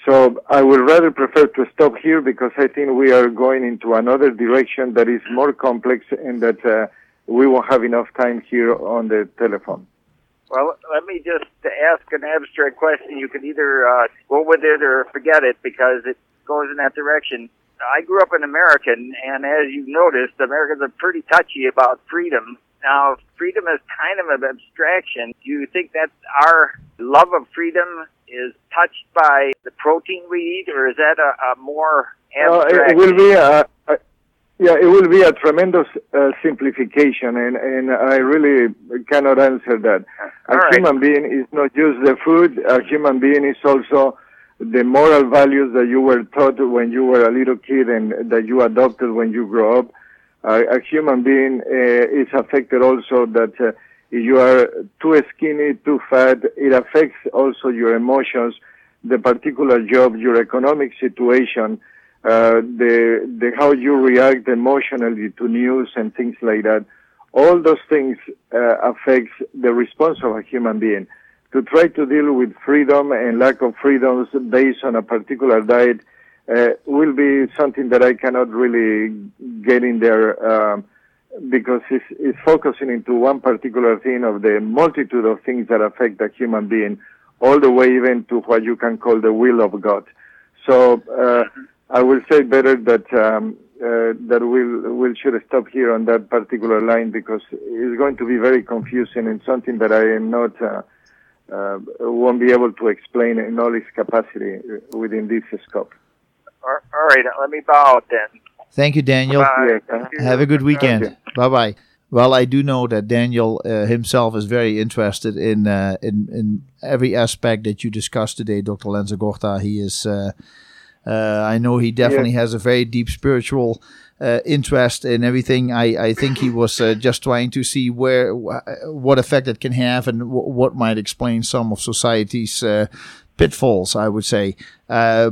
Speaker 3: So I would rather prefer to stop here because I think we are going into another direction that is more complex and that uh, we won't have enough time here on the telephone.
Speaker 4: Well, let me just ask an abstract question. You can either uh, go with it or forget it because it goes in that direction. I grew up in America, and as you've noticed, Americans are pretty touchy about freedom now, freedom is kind of an abstraction. Do you think that our love of freedom is touched by the protein we eat, or is that a, a more abstract?
Speaker 3: Uh, it will be a, yeah, it will be a tremendous uh, simplification, and, and I really cannot answer that. A
Speaker 4: All
Speaker 3: human being is not just the food. A human being is also the moral values that you were taught when you were a little kid and that you adopted when you grow up uh, a human being uh, is affected also that uh, if you are too skinny, too fat, it affects also your emotions, the particular job, your economic situation, uh, the, the how you react emotionally to news and things like that. All those things uh, affects the response of a human being. To try to deal with freedom and lack of freedoms based on a particular diet uh, will be something that I cannot really get in there um, because it's, it's, focusing into one particular thing of the multitude of things that affect a human being, all the way even to what you can call the will of God. So uh, I will say better that um, uh, that we'll we should stop here on that particular line because it's going to be very confusing and something that I am not. Uh, uh, won't be able to explain in all its capacity within this scope.
Speaker 4: All right, let me bow out then.
Speaker 1: Thank you, Daniel.
Speaker 3: Bye.
Speaker 1: Have a good weekend. Bye bye. Well, I do know that Daniel uh, himself is very interested in, uh, in in every aspect that you discussed today, Dr. Lanzagorta. He is, uh, I know he definitely has a very deep spiritual interest in everything. I, I think he was just trying to see where what effect it can have and w- what might explain some of society's pitfalls. I would say. Uh,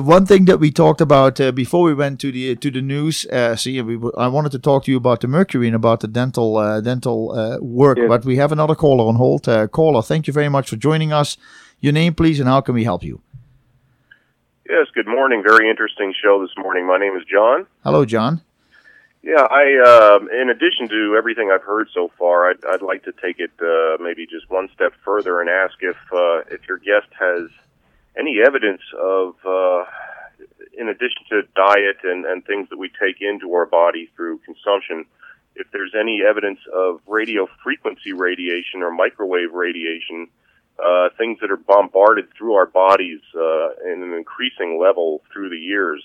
Speaker 1: one thing that we talked about uh, before we went to the to the news. Uh, see, we w- I wanted to talk to you about the mercury and about the dental uh, dental uh, work, but we have another caller on hold. Uh, caller, thank you very much for joining us. Your name, please, and how can we help you?
Speaker 5: Yes, good morning. Very interesting show this morning. My name is John.
Speaker 1: Hello, John.
Speaker 5: Yeah, I, uh, in addition to everything I've heard so far, I'd, I'd like to take it uh, maybe just one step further and ask if uh, if your guest has any evidence of, uh, in addition to diet and, and things that we take into our body through consumption, if there's any evidence of radio frequency radiation or microwave radiation, uh, things that are bombarded through our bodies uh, in an increasing level through the years,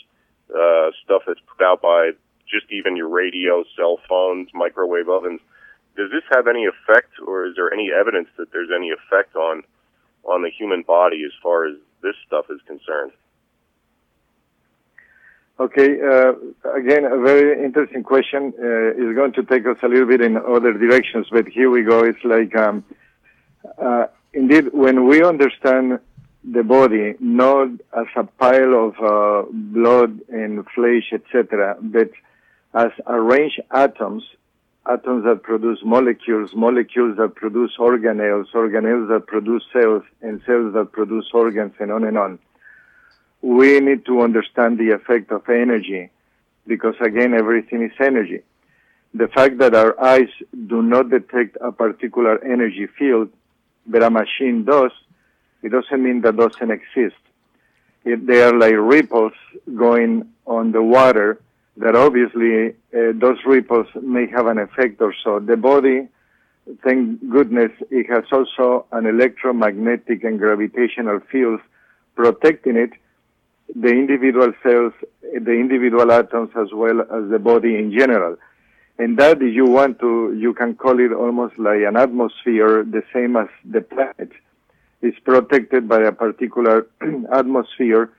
Speaker 5: uh, stuff that's put out by just even your radio, cell phones, microwave ovens. Does this have any effect, or is there any evidence that there's any effect on on the human body as far as this stuff is concerned?
Speaker 3: Okay, uh, again, a very interesting question. Uh, it's going to take us a little bit in other directions, but here we go. It's like, um, uh, indeed, when we understand the body not as a pile of uh, blood and flesh, etc., but as arranged atoms, atoms that produce molecules, molecules that produce organelles, organelles that produce cells, and cells that produce organs, and on and on. We need to understand the effect of energy, because again, everything is energy. The fact that our eyes do not detect a particular energy field, but a machine does, it doesn't mean that doesn't exist. It, they are like ripples going on the water that obviously uh, those ripples may have an effect or so. The body, thank goodness, it has also an electromagnetic and gravitational fields protecting it, the individual cells, the individual atoms, as well as the body in general. And that, if you want to, you can call it almost like an atmosphere, the same as the planet is protected by a particular atmosphere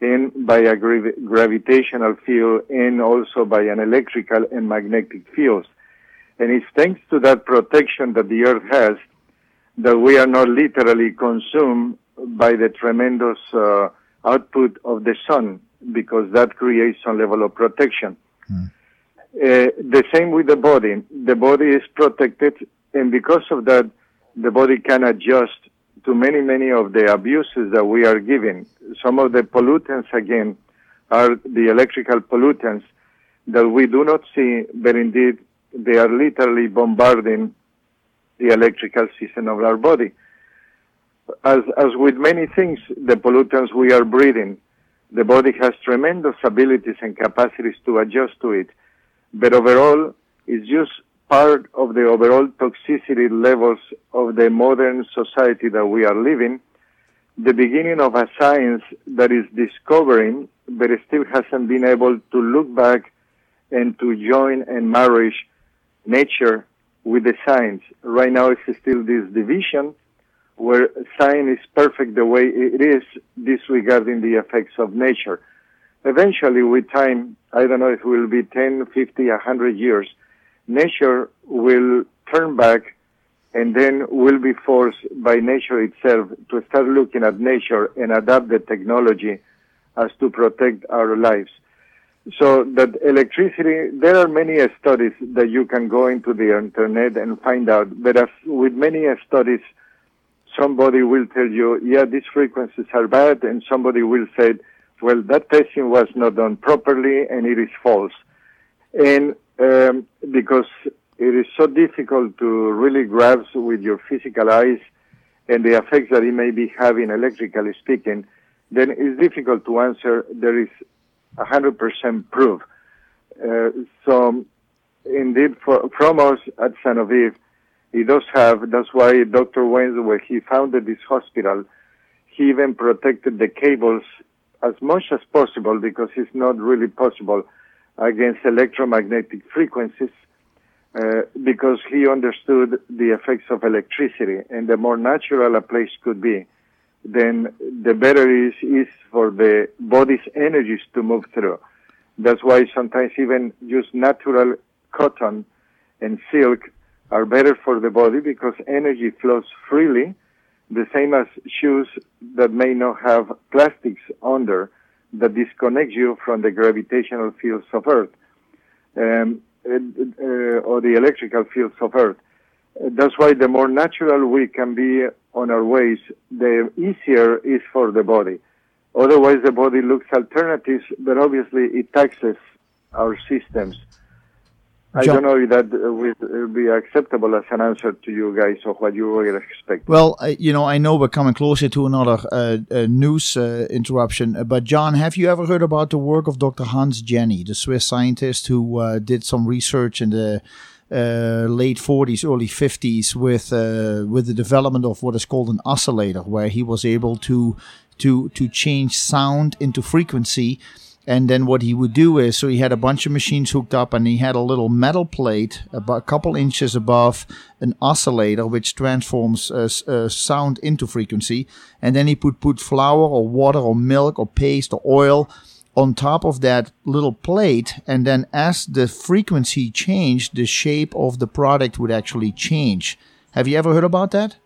Speaker 3: and by a gravi- gravitational field and also by an electrical and magnetic fields. And it's thanks to that protection that the earth has that we are not literally consumed by the tremendous uh, output of the sun because that creates some level of protection. Uh, the same with the body. The body is protected and because of that, the body can adjust to many, many of the abuses that we are giving. Some of the pollutants, again, are the electrical pollutants that we do not see, but indeed they are literally bombarding the electrical system of our body. As, as with many things, the pollutants we are breathing, the body has tremendous abilities and capacities to adjust to it. But overall, it's just part of the overall toxicity levels of the modern society that we are living, the beginning of a science that is discovering, but still hasn't been able to look back and to join and marry nature with the science. Right now, it's still this division where science is perfect the way it is, disregarding the effects of nature. Eventually, with time, I don't know if it will be 10, 50, 100 years, nature will turn back and then will be forced by nature itself to start looking at nature and adapt the technology as to protect our lives. So that electricity, there are many studies that you can go into the internet and find out, but as with many studies, somebody will tell you, yeah, these frequencies are bad, and somebody will say, well, that testing was not done properly and it is false. And um, because it is so difficult to really grasp with your physical eyes and the effects that it may be having electrically speaking, then it's difficult to answer. There is 100% proof. Uh, so, indeed, for, from us at Sanoviv, he does have, that's why Dr. Wentz, when he founded this hospital, he even protected the cables as much as possible because it's not really possible against electromagnetic frequencies uh, because he understood the effects of electricity and the more natural a place could be then the better it is, is for the body's energies to move through. That's why sometimes even just natural cotton and silk are better for the body because energy flows freely, the same as shoes that may not have plastics under that disconnects you from the gravitational fields of Earth um, uh, or the electrical fields of Earth. That's why the more natural we can be on our ways, the easier is for the body. Otherwise, the body looks alternatives, but obviously it taxes our systems. I
Speaker 1: John-
Speaker 3: don't know if that uh, will will be acceptable as an answer to you guys or what you were expecting.
Speaker 1: Well, uh, you know, I know we're coming closer to another uh, uh, news uh, interruption, uh, but John, have you ever heard about the work of Dr. Hans Jenny, the Swiss scientist who uh, did some research in the uh, late 40s, early 50s with uh, with the development of what is called an oscillator, where he was able to to to change sound into frequency. And then what he would do is, so he had a bunch of machines hooked up, and he had a little metal plate about a couple inches above an oscillator, which transforms uh, uh, sound into frequency. And then he would put flour or water or milk or paste or oil on top of that little plate. And then as the frequency changed, the shape of the product would actually change. Have you ever heard about that?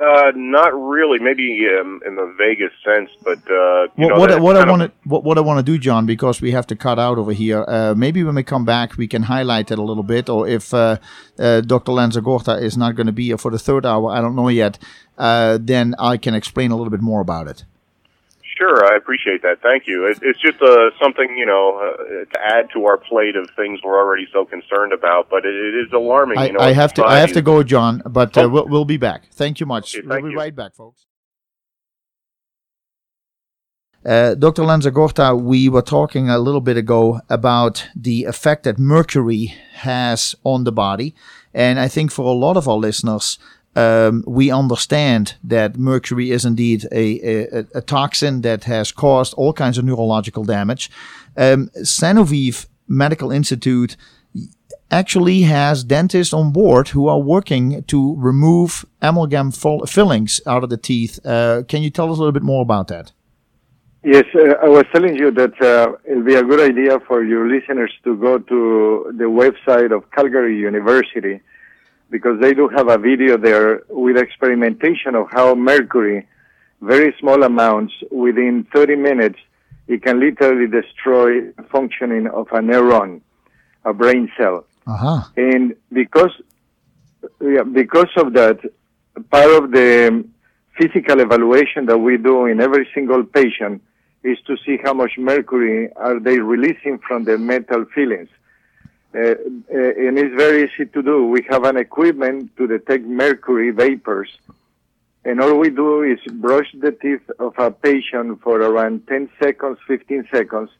Speaker 5: Uh, not really. Maybe um, in the vaguest sense, but uh, you
Speaker 1: What,
Speaker 5: know,
Speaker 1: what, what I want to what, what I want to do, John, because we have to cut out over here. Uh, maybe when we come back, we can highlight it a little bit, or if uh, uh, Dr. Lanzagorta is not going to be here for the third hour, I don't know yet. Uh, then I can explain a little bit more about it.
Speaker 5: Sure, I appreciate that. Thank you. It, it's just uh, something you know uh, to add to our plate of things we're already so concerned about. But it, it is alarming.
Speaker 1: I,
Speaker 5: you know,
Speaker 1: I have to I have to go, John, but uh,
Speaker 5: Oh.
Speaker 1: we'll, we'll be back. Thank you much.
Speaker 5: Okay,
Speaker 1: we'll be
Speaker 5: you.
Speaker 1: right back, folks. Uh, Dr. Lanzagorta, we were talking a little bit ago about the effect that mercury has on the body. And I think for a lot of our listeners, um, we understand that mercury is indeed a, a, a toxin that has caused all kinds of neurological damage. Um, Sanoviv Medical Institute actually has dentists on board who are working to remove amalgam fill- fillings out of the teeth. Uh, can you tell us a little bit more about that?
Speaker 3: Yes, uh, I was telling you that uh, it'll be a good idea for your listeners to go to the website of Calgary University because they do have a video there with experimentation of how mercury, very small amounts, within 30 minutes, it can literally destroy functioning of a neuron, a brain cell.
Speaker 1: Uh-huh.
Speaker 3: And because, yeah, because of that, part of the physical evaluation that we do in every single patient is to see how much mercury are they releasing from the metal fillings. Uh, uh, and it's very easy to do. We have an equipment to detect mercury vapors. And all we do is brush the teeth of a patient for around 10 seconds, 15 seconds.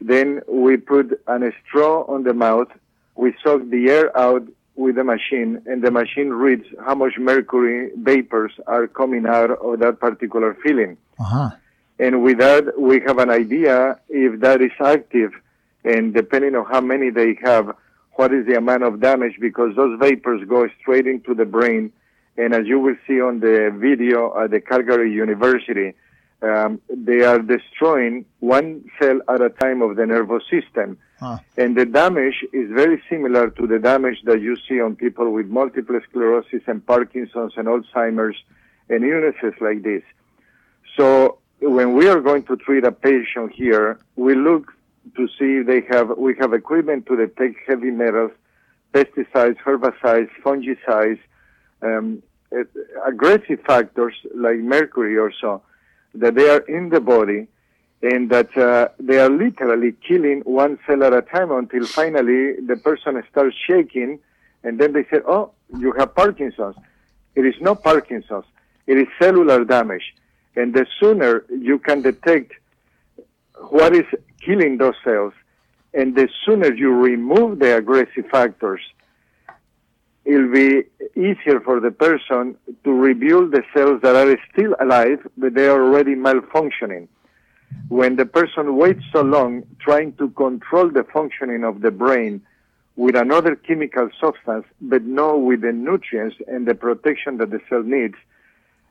Speaker 3: Then we put an straw on the mouth. We suck the air out with the machine and the machine reads how much mercury vapors are coming out of that particular filling.
Speaker 1: Uh-huh.
Speaker 3: And with that, we have an idea if that is active and depending on how many they have, what is the amount of damage because those vapors go straight into the brain. And as you will see on the video at the Calgary University, um, they are destroying one cell at a time of the nervous system.
Speaker 1: Huh.
Speaker 3: And the damage is very similar to the damage that you see on people with multiple sclerosis and Parkinson's and Alzheimer's and illnesses like this. So when we are going to treat a patient here, we look to see if they have, we have equipment to detect heavy metals, pesticides, herbicides, fungicides, um, aggressive factors like mercury or so, that they are in the body and that uh, they are literally killing one cell at a time until finally the person starts shaking and then they say, oh, you have Parkinson's. It is not Parkinson's. It is cellular damage. And the sooner you can detect what is killing those cells, and the sooner you remove the aggressive factors, it'll be easier for the person to rebuild the cells that are still alive, but they are already malfunctioning. When the person waits so long trying to control the functioning of the brain with another chemical substance, but not with the nutrients and the protection that the cell needs,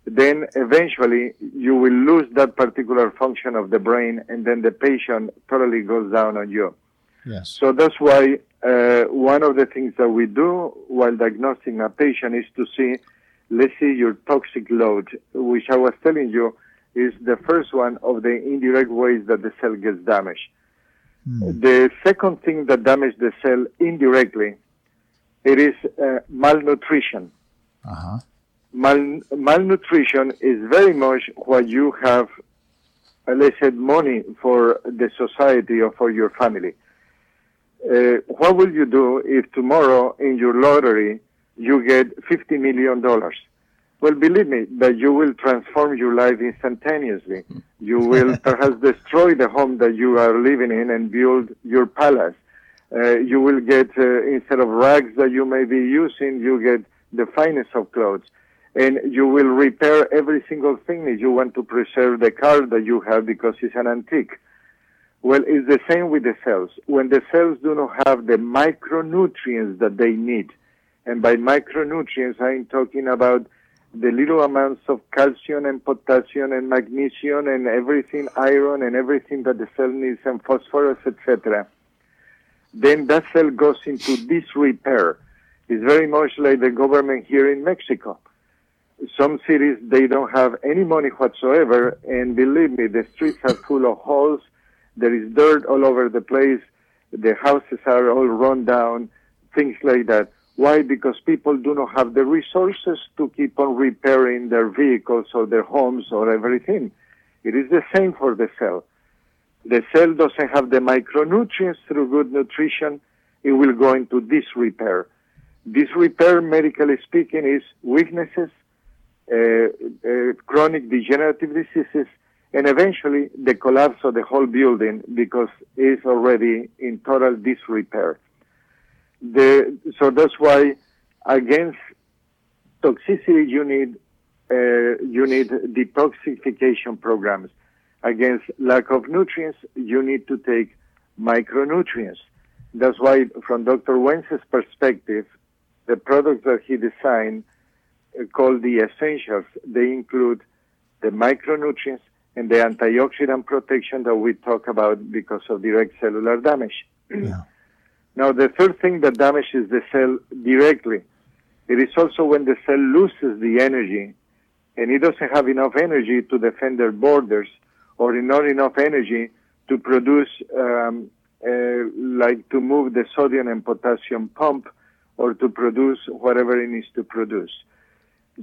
Speaker 3: then eventually you will lose that particular function of the brain and then the patient totally goes down on you.
Speaker 1: Yes.
Speaker 3: So that's why uh, one of the things that we do while diagnosing a patient is to see, let's see your toxic load, which I was telling you is the first one of the indirect ways that the cell gets damaged. The second thing that damages the cell indirectly, it is uh, malnutrition.
Speaker 1: Uh-huh.
Speaker 3: Mal- malnutrition is very much what you have let's say, money for the society or for your family. Uh, what will you do if tomorrow in your lottery you get $50 million? Well, believe me, that you will transform your life instantaneously. You will perhaps destroy the home that you are living in and build your palace. Uh, you will get, uh, instead of rags that you may be using, you get the finest of clothes. And you will repair every single thing if you want to preserve the car that you have because it's an antique. Well, it's the same with the cells. When the cells do not have the micronutrients that they need, and by micronutrients, I'm talking about the little amounts of calcium and potassium and magnesium and everything, iron and everything that the cell needs and phosphorus, etc. Then that cell goes into disrepair. It's very much like the government here in Mexico. Some cities, they don't have any money whatsoever, and believe me, the streets are full of holes. There is dirt all over the place. The houses are all run down, things like that. Why? Because people do not have the resources to keep on repairing their vehicles or their homes or everything. It is the same for the cell. The cell doesn't have the micronutrients through good nutrition. It will go into disrepair. Disrepair, medically speaking, is weaknesses, chronic degenerative diseases, and eventually the collapse of the whole building because it's already in total disrepair the, so that's why against toxicity you need uh, you need detoxification programs. Against lack of nutrients, you need to take micronutrients. That's why, from Dr. Wentz's perspective, the products that he designed, called the essentials, they include the micronutrients and the antioxidant protection that we talk about because of direct cellular damage.
Speaker 1: Yeah.
Speaker 3: Now, the third thing that damages the cell directly, it is also when the cell loses the energy and it doesn't have enough energy to defend their borders or not enough energy to produce, um, uh, like to move the sodium and potassium pump or to produce whatever it needs to produce.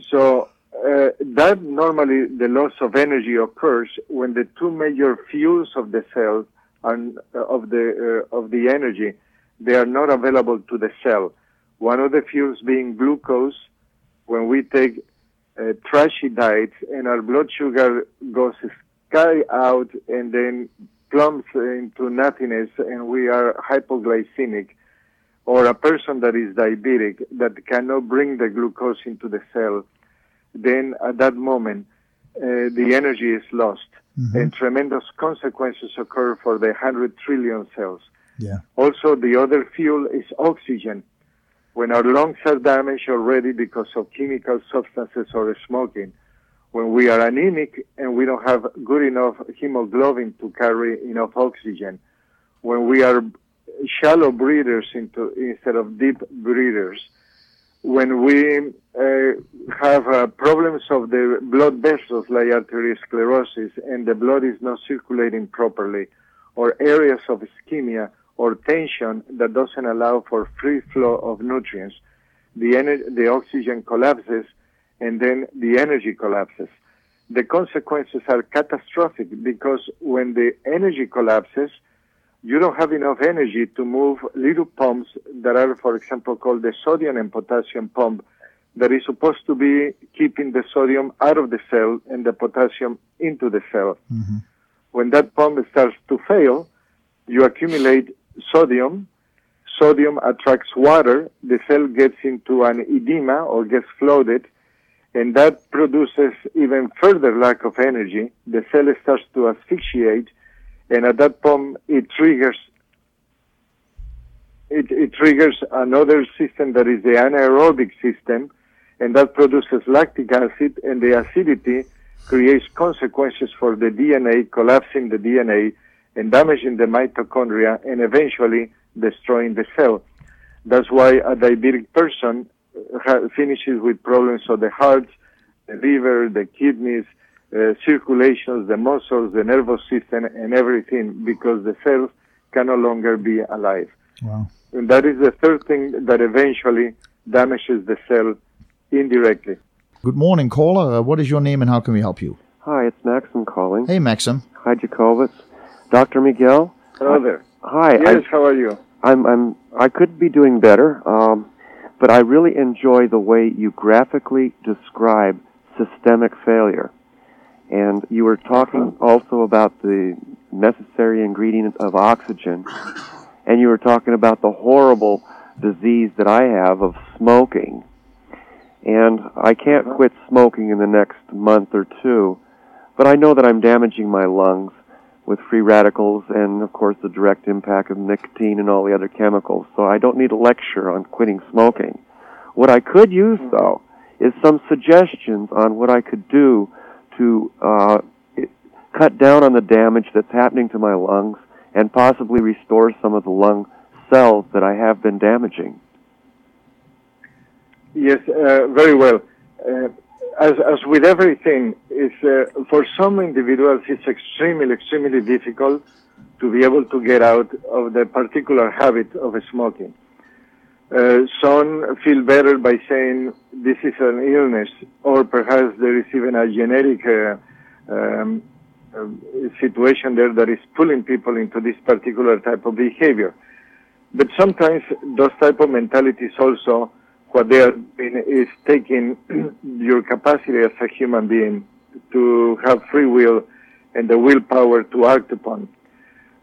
Speaker 3: So uh, that normally the loss of energy occurs when the two major fuels of the cell and uh, of the uh, of the energy they are not available to the cell. One of the fuels being glucose. When we take uh, trashy diets and our blood sugar goes sky out and then plumps into nothingness and we are hypoglycemic, or a person that is diabetic that cannot bring the glucose into the cell, then at that moment uh, the energy is lost
Speaker 1: Mm-hmm.
Speaker 3: and tremendous consequences occur for the 100 trillion cells.
Speaker 1: Yeah.
Speaker 3: Also, the other fuel is oxygen. When our lungs are damaged already because of chemical substances or smoking, when we are anemic and we don't have good enough hemoglobin to carry enough oxygen, when we are shallow breathers into, instead of deep breathers, when we uh, have uh, problems of the blood vessels like arteriosclerosis and the blood is not circulating properly, or areas of ischemia or tension that doesn't allow for free flow of nutrients, the, ener- the oxygen collapses and then the energy collapses. The consequences are catastrophic because when the energy collapses, you don't have enough energy to move little pumps that are, for example, called the sodium and potassium pump that is supposed to be keeping the sodium out of the cell and the potassium into the cell. Mm-hmm. When that pump starts to fail, you accumulate sodium. Sodium attracts water. The cell gets into an edema or gets flooded, and that produces even further lack of energy. The cell starts to asphyxiate, and at that point, it triggers it, it triggers another system that is the anaerobic system, and that produces lactic acid, and the acidity creates consequences for the DNA, collapsing the DNA, and damaging the mitochondria, and eventually destroying the cell. That's why a diabetic person finishes with problems of the heart, the liver, the kidneys, uh, circulations, the muscles, the nervous system, and everything, because the cells can no longer be alive.
Speaker 1: Wow.
Speaker 3: And that is the third thing that eventually damages the cell indirectly.
Speaker 1: Good morning, caller. Uh, what is your name and how can we help you?
Speaker 6: Hi, it's Maxim calling.
Speaker 1: Hey, Maxim.
Speaker 6: Hi, Jacobus. Dr. Miguel.
Speaker 3: Hello there.
Speaker 6: Hi.
Speaker 3: Yes, how are you?
Speaker 6: I'm I'm I could be doing better, um, but I really enjoy the way you graphically describe systemic failure. And you were talking also about the necessary ingredient of oxygen, and you were talking about the horrible disease that I have of smoking. And I can't quit smoking in the next month or two, but I know that I'm damaging my lungs with free radicals and, of course, the direct impact of nicotine and all the other chemicals. So I don't need a lecture on quitting smoking. What I could use, though, is some suggestions on what I could do to uh, cut down on the damage that's happening to my lungs and possibly restore some of the lung cells that I have been damaging.
Speaker 3: Yes, uh, very well. Uh, as, as with everything, it's, uh, for some individuals, it's extremely, extremely difficult to be able to get out of the particular habit of smoking. Uh, some feel better by saying this is an illness, or perhaps there is even a genetic uh, um, uh, situation there that is pulling people into this particular type of behavior. But sometimes those type of mentalities also what they are doing is taking your capacity as a human being to have free will and the willpower to act upon.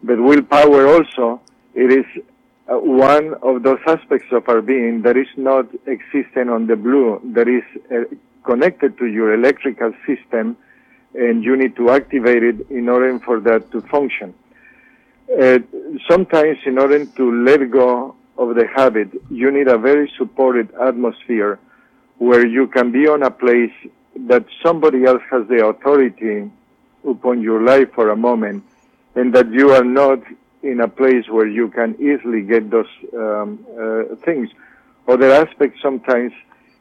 Speaker 3: But willpower also, it is uh, one of those aspects of our being that is not existing on the blue, that is uh, connected to your electrical system, and you need to activate it in order for that to function. Uh, sometimes, in order to let go of the habit, you need a very supported atmosphere where you can be on a place that somebody else has the authority upon your life for a moment and that you are not in a place where you can easily get those um, uh, things. Other aspect sometimes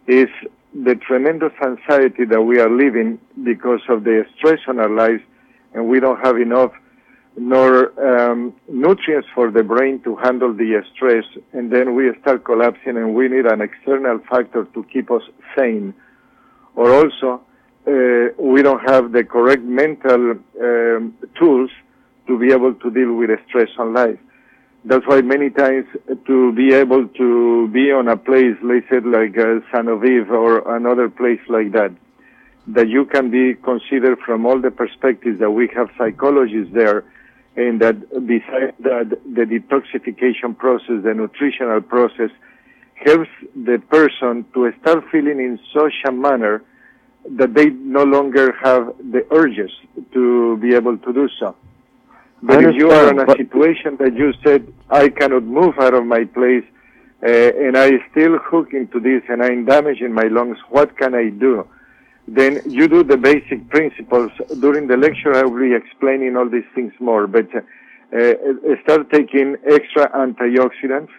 Speaker 3: is the tremendous anxiety that we are living because of the stress on our lives and we don't have enough nor um, nutrients for the brain to handle the stress, and then we start collapsing, and we need an external factor to keep us sane. Or also, uh, we don't have the correct mental um, tools to be able to deal with stress on life. That's why many times to be able to be on a place, let's say like uh, Sanoviv or another place like that, that you can be considered from all the perspectives that we have psychologists there and that besides that, the detoxification process, the nutritional process, helps the person to start feeling in such a manner that they no longer have the urges to be able to do so. But if you are in a situation that you said, I cannot move out of my place, uh, and I still hook into this and I'm damaging my lungs, what can I do? then you do the basic principles. During the lecture, I will be explaining all these things more, but uh, uh start taking extra antioxidants,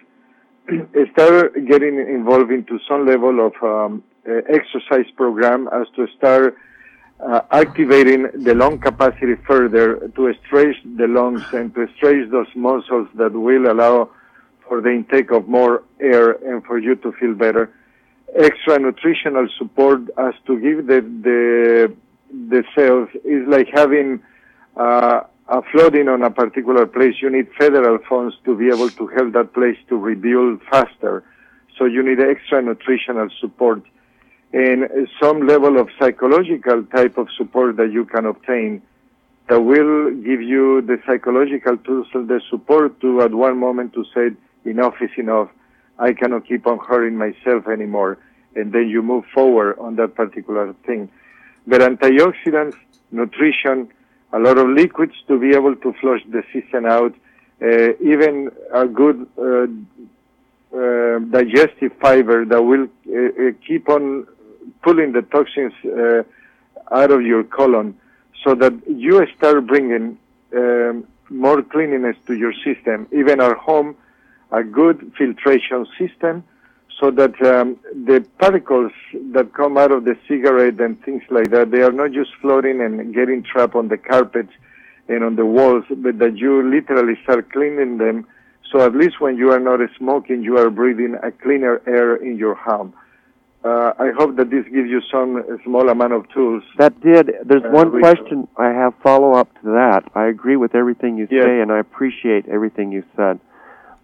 Speaker 3: start getting involved into some level of um, uh, exercise program as to start uh, activating the lung capacity further to stretch the lungs and to stretch those muscles that will allow for the intake of more air and for you to feel better extra nutritional support as to give the the the cells is like having uh, a flooding on a particular place. You need federal funds to be able to help that place to rebuild faster. So you need extra nutritional support and some level of psychological type of support that you can obtain that will give you the psychological tools and the support to at one moment to say enough is enough I cannot keep on hurting myself anymore. And then you move forward on that particular thing. But antioxidants, nutrition, a lot of liquids to be able to flush the system out, uh, even a good uh, uh, digestive fiber that will uh, uh, keep on pulling the toxins uh, out of your colon so that you start bringing um, more cleanliness to your system. Even at home, a good filtration system so that um, the particles that come out of the cigarette and things like that, they are not just floating and getting trapped on the carpets and on the walls, but that you literally start cleaning them. So at least when you are not smoking, you are breathing a cleaner air in your home. Uh, I hope that this gives you some small amount of tools.
Speaker 6: That did. There's
Speaker 3: Uh,
Speaker 6: one question I have follow up to that. I agree with everything you
Speaker 3: Yes.
Speaker 6: say, and I appreciate everything you said.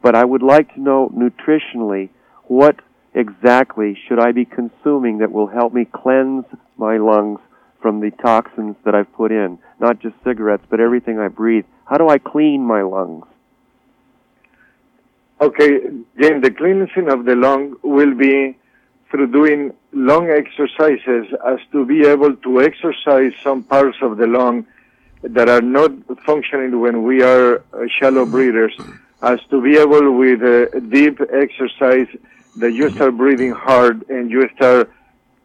Speaker 6: But I would like to know nutritionally what exactly should I be consuming that will help me cleanse my lungs from the toxins that I've put in, not just cigarettes, but everything I breathe. How do I clean my lungs?
Speaker 3: Okay, Jane, the cleansing of the lung will be through doing lung exercises as to be able to exercise some parts of the lung that are not functioning when we are uh, shallow breathers, as to be able with uh, deep exercise that you start breathing hard and you start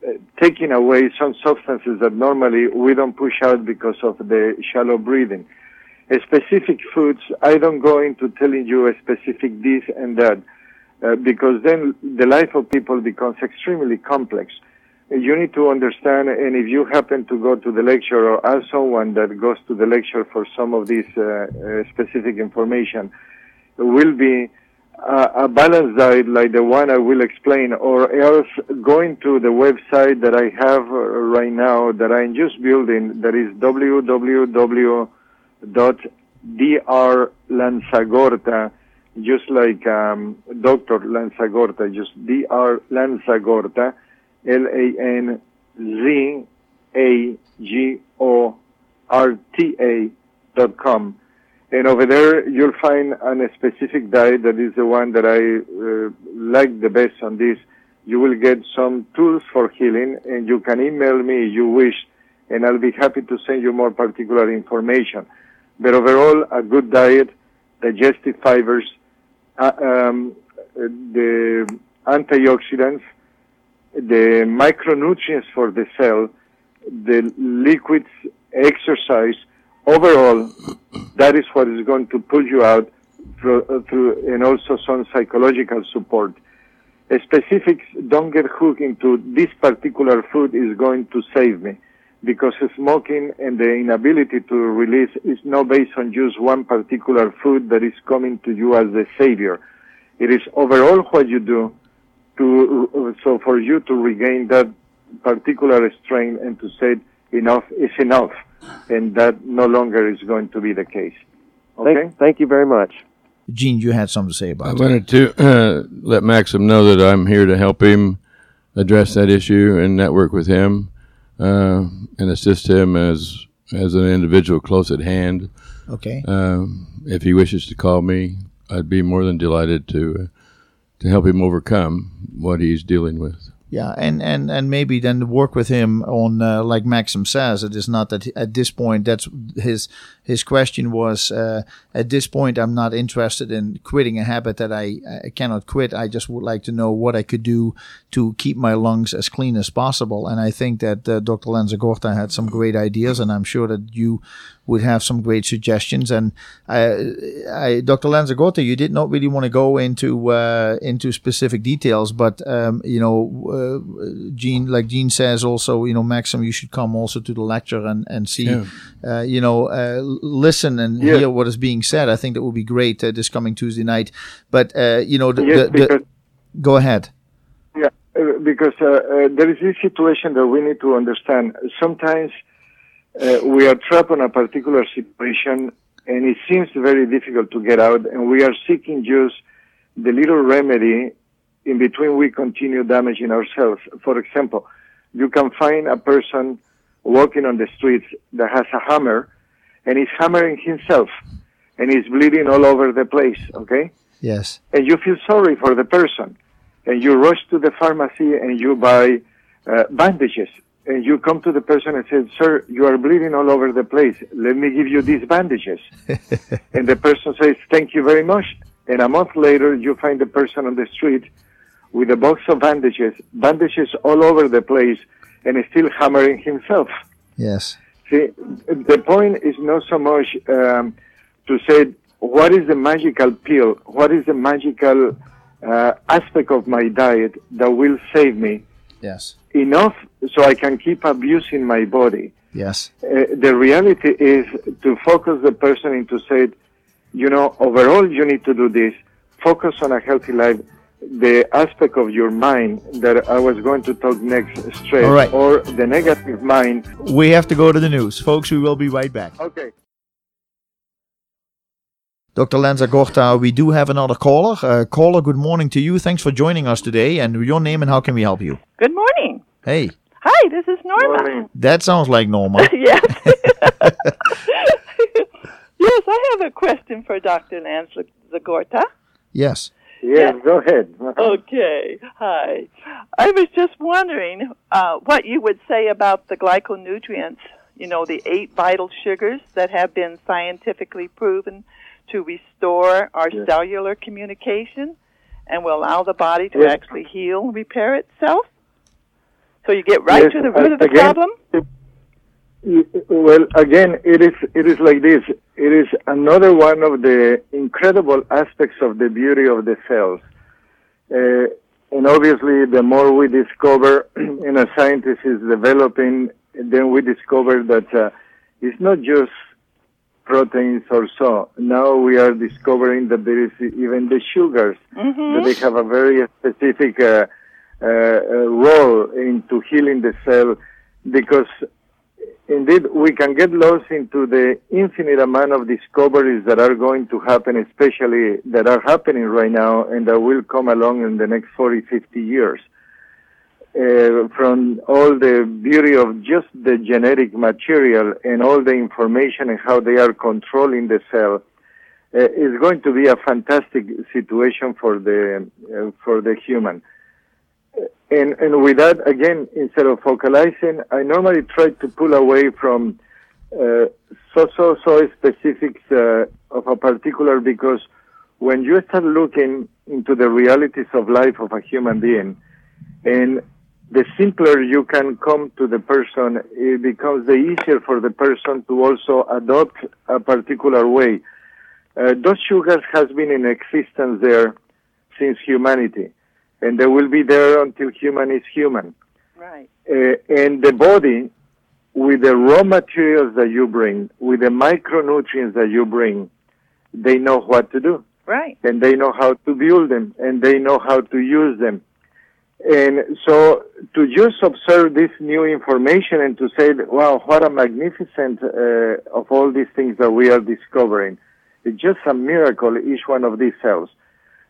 Speaker 3: uh, taking away some substances that normally we don't push out because of the shallow breathing. Specific foods, I don't go into telling you a specific this and that, uh, because then the life of people becomes extremely complex. You need to understand, and if you happen to go to the lecture or ask someone that goes to the lecture for some of this uh, uh, specific information, will be uh, a balanced diet like the one I will explain, or else going to the website that I have uh, right now that I'm just building, that is www dot dr lanzagorta just like um, dr lanzagorta just dr lanzagorta l a n z a g o r t a dot com. And over there you'll find a specific diet that is the one that i uh, like the best on this. You will get some tools for healing and you can email me if you wish and i'll be happy to send you more particular information. But overall, a good diet, digestive fibers, uh, um, the antioxidants, the micronutrients for the cell, the liquids, exercise. Overall, that is what is going to pull you out through, uh, through and also some psychological support. Uh, specifics don't get hooked into this particular food is going to save me because smoking and the inability to release is not based on just one particular food that is coming to you as the savior. It is overall what you do to, so for you to regain that particular strength and to say enough is enough. And that no longer is going to be the case. Okay?
Speaker 6: Thank, thank you very much.
Speaker 1: Jean, you had something to say
Speaker 2: I
Speaker 1: about that.
Speaker 2: wanted to uh, let Maxim know that I'm here to help him address that issue and network with him uh, and assist him as as an individual close at hand.
Speaker 1: Okay.
Speaker 2: Um, if he wishes to call me, I'd be more than delighted to uh, to help him overcome what he's dealing with.
Speaker 1: Yeah, and, and, and maybe then work with him on uh, like Maxim says. It is not that at this point that's his his question was uh, at this point I'm not interested in quitting a habit that I, I cannot quit. I just would like to know what I could do to keep my lungs as clean as possible. And I think that uh, Dr. Lanzagorta had some great ideas, and I'm sure that you would have some great suggestions. And I, I, Dr. Lanzagorta, you did not really want to go into uh, into specific details, but um, you know, uh, Jean, like Jean says, also, you know, Maxim, you should come also to the lecture and and see,
Speaker 2: Yeah.
Speaker 1: uh, you know, uh, listen and
Speaker 3: Yes.
Speaker 1: hear what is being said. I think that would be great uh, this coming Tuesday night. But uh, you know, the,
Speaker 3: Yes,
Speaker 1: the, the, go ahead.
Speaker 3: Yeah, because uh, uh, there is this situation that we need to understand. Sometimes uh, we are trapped in a particular situation and it seems very difficult to get out and we are seeking just the little remedy in between we continue damaging ourselves. For example, you can find a person walking on the streets that has a hammer and is hammering himself and is bleeding all over the place, okay?
Speaker 1: Yes.
Speaker 3: and you feel sorry for the person and you rush to the pharmacy and you buy uh, bandages and you come to the person and say sir you are bleeding all over the place. Let me give you these bandages. And the person says thank you very much. And a month later you find the person on the street with a box of bandages bandages all over the place and still hammering himself.
Speaker 1: Yes.
Speaker 3: See, the point is not so much um, to say what is the magical pill, what is the magical uh, aspect of my diet that will save me
Speaker 1: Yes.
Speaker 3: enough so I can keep abusing my body.
Speaker 1: Yes.
Speaker 3: Uh, the reality is to focus the person into say, you know, overall you need to do this. Focus on a healthy life. the aspect of your mind that I was going to talk next, stress,
Speaker 1: right.
Speaker 3: or the negative mind.
Speaker 1: We have to go to the news. Folks, we will be right back.
Speaker 3: Okay.
Speaker 1: Dr. Lanzagorta, we do have another caller. Uh, caller, good morning to you. Thanks for joining us today. And your name and how can we help you?
Speaker 7: Good morning.
Speaker 1: Hey,
Speaker 7: Hi, this is Norma.
Speaker 3: Morning.
Speaker 1: that sounds like Norma.
Speaker 7: yes. yes, I have a question for Dr. Lance Zagorta.
Speaker 1: yes.
Speaker 3: Yes, go ahead.
Speaker 7: Okay. Hi. I was just wondering uh, what you would say about the glyconutrients, you know, the eight vital sugars that have been scientifically proven to restore our
Speaker 3: Yes.
Speaker 7: cellular communication and will allow the body to
Speaker 3: Yes.
Speaker 7: actually heal and repair itself. So you get right
Speaker 3: Yes,
Speaker 7: to the root of the
Speaker 3: again,
Speaker 7: problem?
Speaker 3: Well, again, it is it is like this. It is another one of the incredible aspects of the beauty of the cells. Uh, and obviously, the more we discover, and a scientist is developing, then we discover that uh, it's not just proteins or so. Now we are discovering that there is even the sugars that they have a very specific uh, uh, uh, role into healing the cell because indeed we can get lost into the infinite amount of discoveries that are going to happen, especially that are happening right now and that will come along in the next 40, 50 years. Uh, from all the beauty of just the genetic material and all the information and how they are controlling the cell, uh, is going to be a fantastic situation for the uh, for the human. And and with that again, instead of focalizing, I normally try to pull away from uh, so so so specifics uh, of a particular because when you start looking into the realities of life of a human being, and the simpler you can come to the person, it becomes the easier for the person to also adopt a particular way. Uh, those sugars has been in existence there since humanity, and they will be there until human is human.
Speaker 7: Right.
Speaker 3: Uh, and the body, with the raw materials that you bring, with the micronutrients that you bring, they know what to do
Speaker 7: Right.
Speaker 3: and they know how to build them and they know how to use them. And so to just observe this new information and to say, wow, what a magnificent uh, of all these things that we are discovering. It's just a miracle, each one of these cells.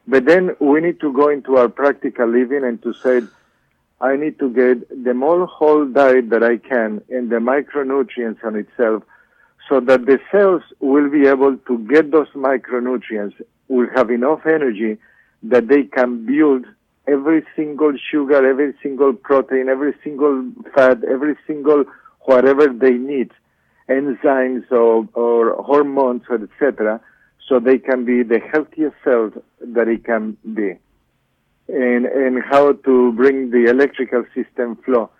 Speaker 3: But then we need to go into our practical living and to say, I need to get the more whole diet that I can and the micronutrients on itself so that the cells will be able to get those micronutrients, will have enough energy that they can build every single sugar, every single protein, every single fat, every single whatever they need, enzymes or, or hormones, etc., so they can be the healthiest cells that it can be. And, and how to bring the electrical system flow.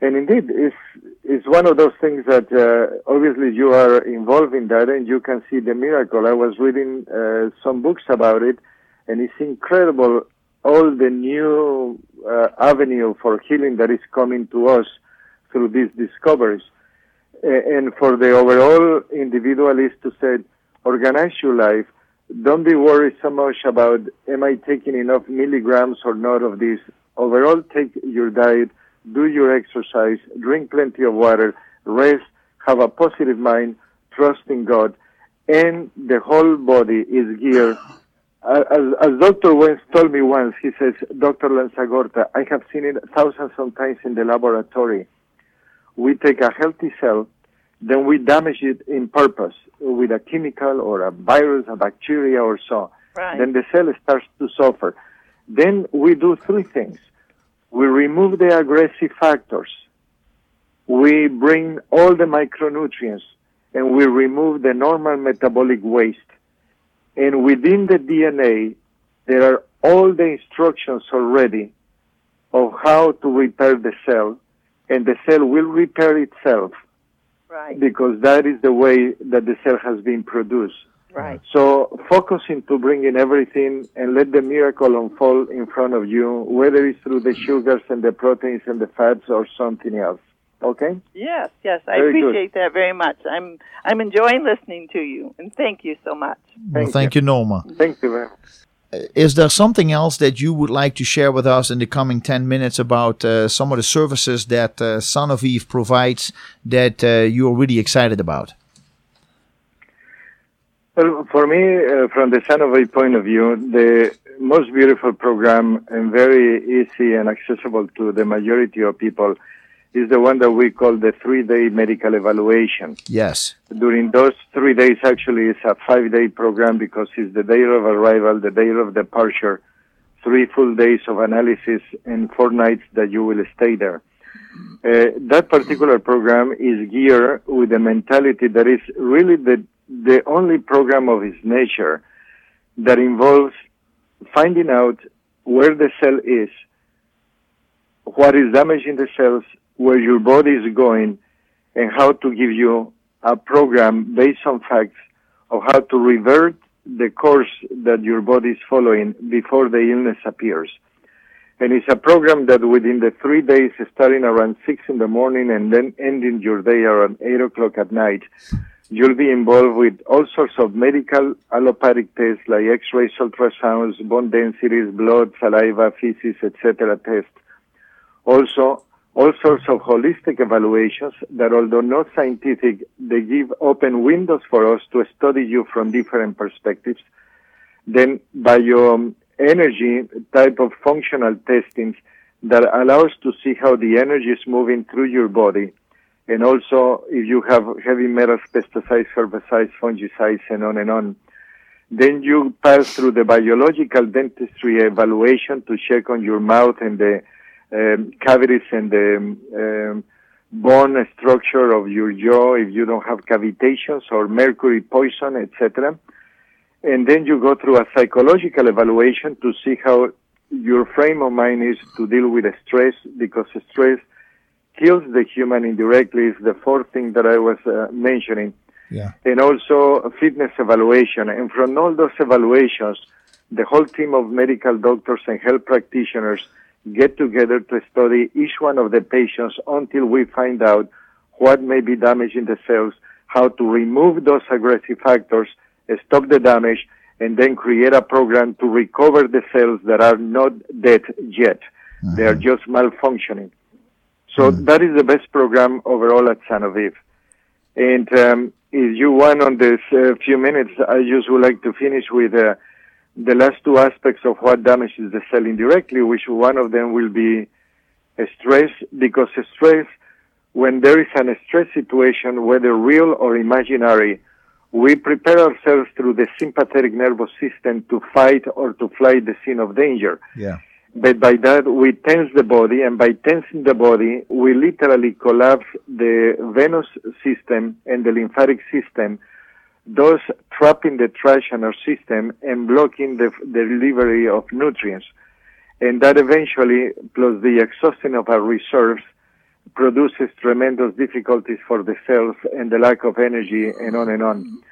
Speaker 3: And indeed, it's, it's one of those things that uh, obviously you are involved in that and you can see the miracle. I was reading uh, some books about it, and it's incredible all the new uh, avenue for healing that is coming to us through these discoveries. And for the overall individual is to say, organize your life. Don't be worried so much about am I taking enough milligrams or not of this. Overall, take your diet, do your exercise, drink plenty of water, rest, have a positive mind, trust in God, and the whole body is geared. As, as Dr. Wentz told me once, he says, Dr. Lanzagorta, I have seen it thousands of times in the laboratory. We take a healthy cell, then we damage it in purpose with a chemical or a virus, a bacteria or so.
Speaker 7: Right.
Speaker 3: Then the cell starts to suffer. Then we do three things. We remove the aggressive factors. We bring all the micronutrients and we remove the normal metabolic waste. And within the DNA, there are all the instructions already of how to repair the cell and the cell will repair itself
Speaker 7: Right.
Speaker 3: because that is the way that the cell has been produced.
Speaker 7: Right.
Speaker 3: So focus into bringing everything and let the miracle unfold in front of you, whether it's through the sugars and the proteins and the fats or something else. Okay?
Speaker 7: Yes, yes. I
Speaker 3: Very good.
Speaker 7: appreciate that very much. I'm I'm enjoying listening to you and thank you so much.
Speaker 1: Well, thank you, Norma.
Speaker 3: Thank you very much.
Speaker 1: is there something else that you would like to share with us in the coming 10 minutes about uh, some of the services that uh, Sanoviv provides that uh, you're really excited about?
Speaker 3: Well, for me, uh, from the Sanoviv point of view, the most beautiful program and very easy and accessible to the majority of people is the one that we call the three-day medical evaluation.
Speaker 1: Yes.
Speaker 3: During those three days, actually, it's a five-day program because it's the day of arrival, the day of departure, three full days of analysis, and four nights that you will stay there. Uh, that particular program is geared with a mentality that is really the the only program of its nature that involves finding out where the cell is, what is damaging the cells, where your body is going and how to give you a program based on facts of how to revert the course that your body is following before the illness appears. And it's a program that within the three days, starting around six in the morning and then ending your day around eight o'clock at night, you'll be involved with all sorts of medical allopathic tests like x-rays, ultrasounds, bone densities, blood, saliva, feces, etc. tests. Also, all sorts of holistic evaluations that although not scientific, they give open windows for us to study you from different perspectives. Then bioenergy type of functional testings that allows to see how the energy is moving through your body. And also if you have heavy metals, pesticides, herbicides, fungicides, and on and on. Then you pass through the biological dentistry evaluation to check on your mouth and the um, cavities and the um, bone structure of your jaw if you don't have cavitations or mercury poison, etc. And then you go through a psychological evaluation to see how your frame of mind is to deal with stress because stress kills the human indirectly is the fourth thing that I was uh, mentioning.
Speaker 1: Yeah.
Speaker 3: And also fitness evaluation. And from all those evaluations, the whole team of medical doctors and health practitioners get together to study each one of the patients until we find out what may be damaging the cells, how to remove those aggressive factors, stop the damage, and then create a program to recover the cells that are not dead yet. Mm-hmm. They are just malfunctioning. So mm-hmm. that is the best program overall at Eve. And um, if you want on this uh, few minutes, I just would like to finish with uh, the last two aspects of what damages the cell indirectly, which one of them will be stress, because stress, when there is a stress situation, whether real or imaginary, we prepare ourselves through the sympathetic nervous system to fight or to fly the scene of danger.
Speaker 1: Yeah.
Speaker 3: But by that, we tense the body, and by tensing the body, we literally collapse the venous system and the lymphatic system thus trapping the trash in our system and blocking the, the delivery of nutrients. And that eventually, plus the exhaustion of our reserves, produces tremendous difficulties for the cells and the lack of energy and on and on.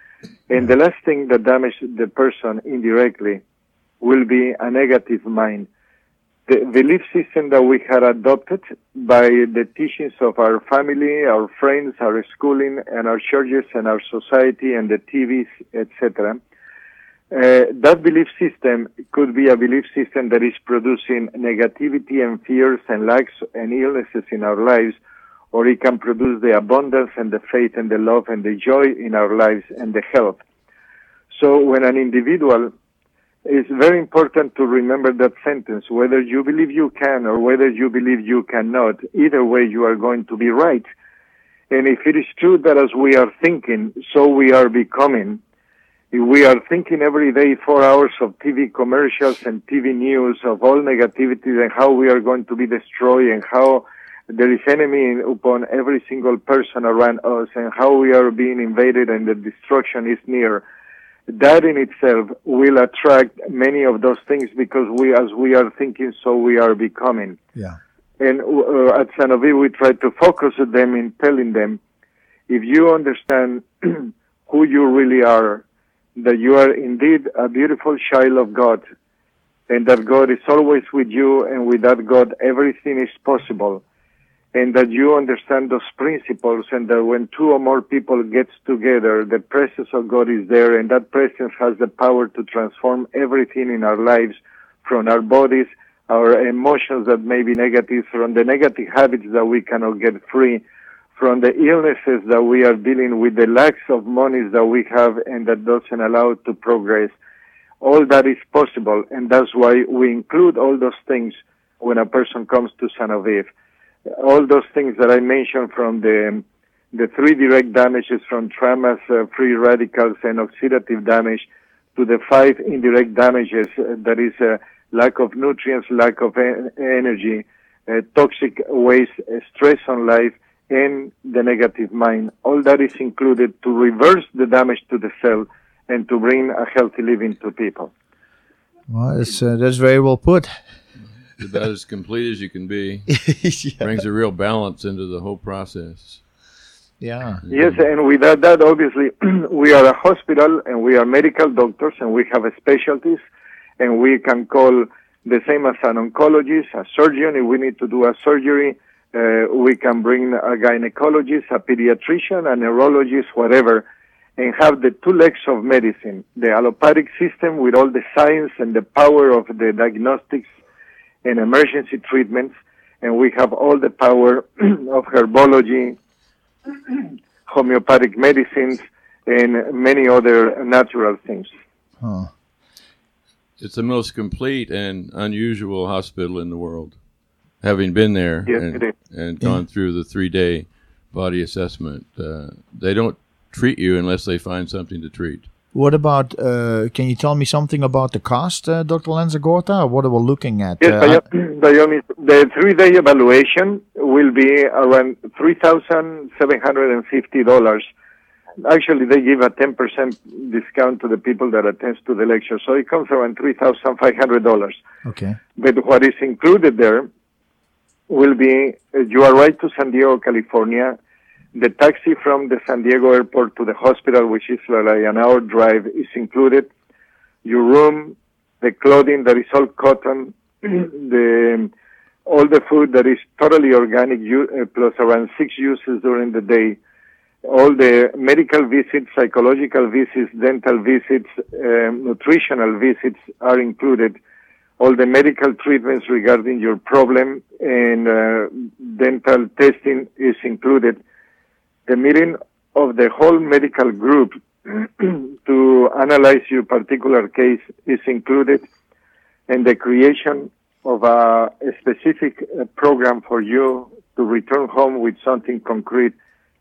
Speaker 3: And the last thing that damages the person indirectly will be a negative mind the belief system that we had adopted by the teachings of our family, our friends, our schooling, and our churches and our society and the TVs, etc. Uh, that belief system could be a belief system that is producing negativity and fears and lacks and illnesses in our lives, or it can produce the abundance and the faith and the love and the joy in our lives and the health. So when an individual it's very important to remember that sentence. Whether you believe you can or whether you believe you cannot, either way you are going to be right. And if it is true that as we are thinking, so we are becoming, if we are thinking every day four hours of TV commercials and TV news of all negativity and how we are going to be destroyed and how there is enemy upon every single person around us and how we are being invaded and the destruction is near, that in itself will attract many of those things because we, as we are thinking, so we are becoming.
Speaker 1: Yeah.
Speaker 3: And uh, at Eve, we try to focus on them in telling them, if you understand who you really are, that you are indeed a beautiful child of God, and that God is always with you, and with that God, everything is possible. And that you understand those principles and that when two or more people gets together, the presence of God is there and that presence has the power to transform everything in our lives from our bodies, our emotions that may be negative, from the negative habits that we cannot get free, from the illnesses that we are dealing with, the lacks of monies that we have and that doesn't allow to progress. All that is possible and that's why we include all those things when a person comes to Eve all those things that I mentioned from the the three direct damages from traumas, uh, free radicals, and oxidative damage to the five indirect damages uh, that is uh, lack of nutrients, lack of en- energy, uh, toxic waste, uh, stress on life, and the negative mind. All that is included to reverse the damage to the cell and to bring a healthy living to people.
Speaker 1: Well, that's, uh, that's very well put.
Speaker 2: About as complete as you can be.
Speaker 1: yeah.
Speaker 2: Brings a real balance into the whole process.
Speaker 1: yeah.
Speaker 3: Yes, and without that, obviously, we are a hospital and we are medical doctors and we have a specialties and we can call the same as an oncologist, a surgeon, if we need to do a surgery. Uh, we can bring a gynecologist, a pediatrician, a neurologist, whatever, and have the two legs of medicine, the allopathic system with all the science and the power of the diagnostics and emergency treatments, and we have all the power of herbology, homeopathic medicines, and many other natural things.
Speaker 1: Huh.
Speaker 2: It's the most complete and unusual hospital in the world. Having been there
Speaker 3: Yes,
Speaker 2: and,
Speaker 3: it is.
Speaker 2: and gone through the three day body assessment, uh, they don't treat you unless they find something to treat.
Speaker 1: What about, uh, can you tell me something about the cost, uh, Dr. Lanzagorta? What are we looking at?
Speaker 3: Yes,
Speaker 1: Uh,
Speaker 3: the three-day evaluation will be around three thousand seven hundred and fifty dollars. Actually, they give a ten percent discount to the people that attend to the lecture, so it comes around three thousand five hundred dollars.
Speaker 1: okay.
Speaker 3: But what is included there will be uh, you arrive to San Diego, California. The taxi from the San Diego airport to the hospital, which is like an hour drive, is included. Your room, the clothing that is all cotton, the all the food that is totally organic, uh, plus around six uses during the day. All the medical visits, psychological visits, dental visits, um, nutritional visits are included all the medical treatments regarding your problem and uh, dental testing is included. The meeting of the whole medical group to analyze your particular case is included and the creation of a, a specific uh, program for you to return home with something concrete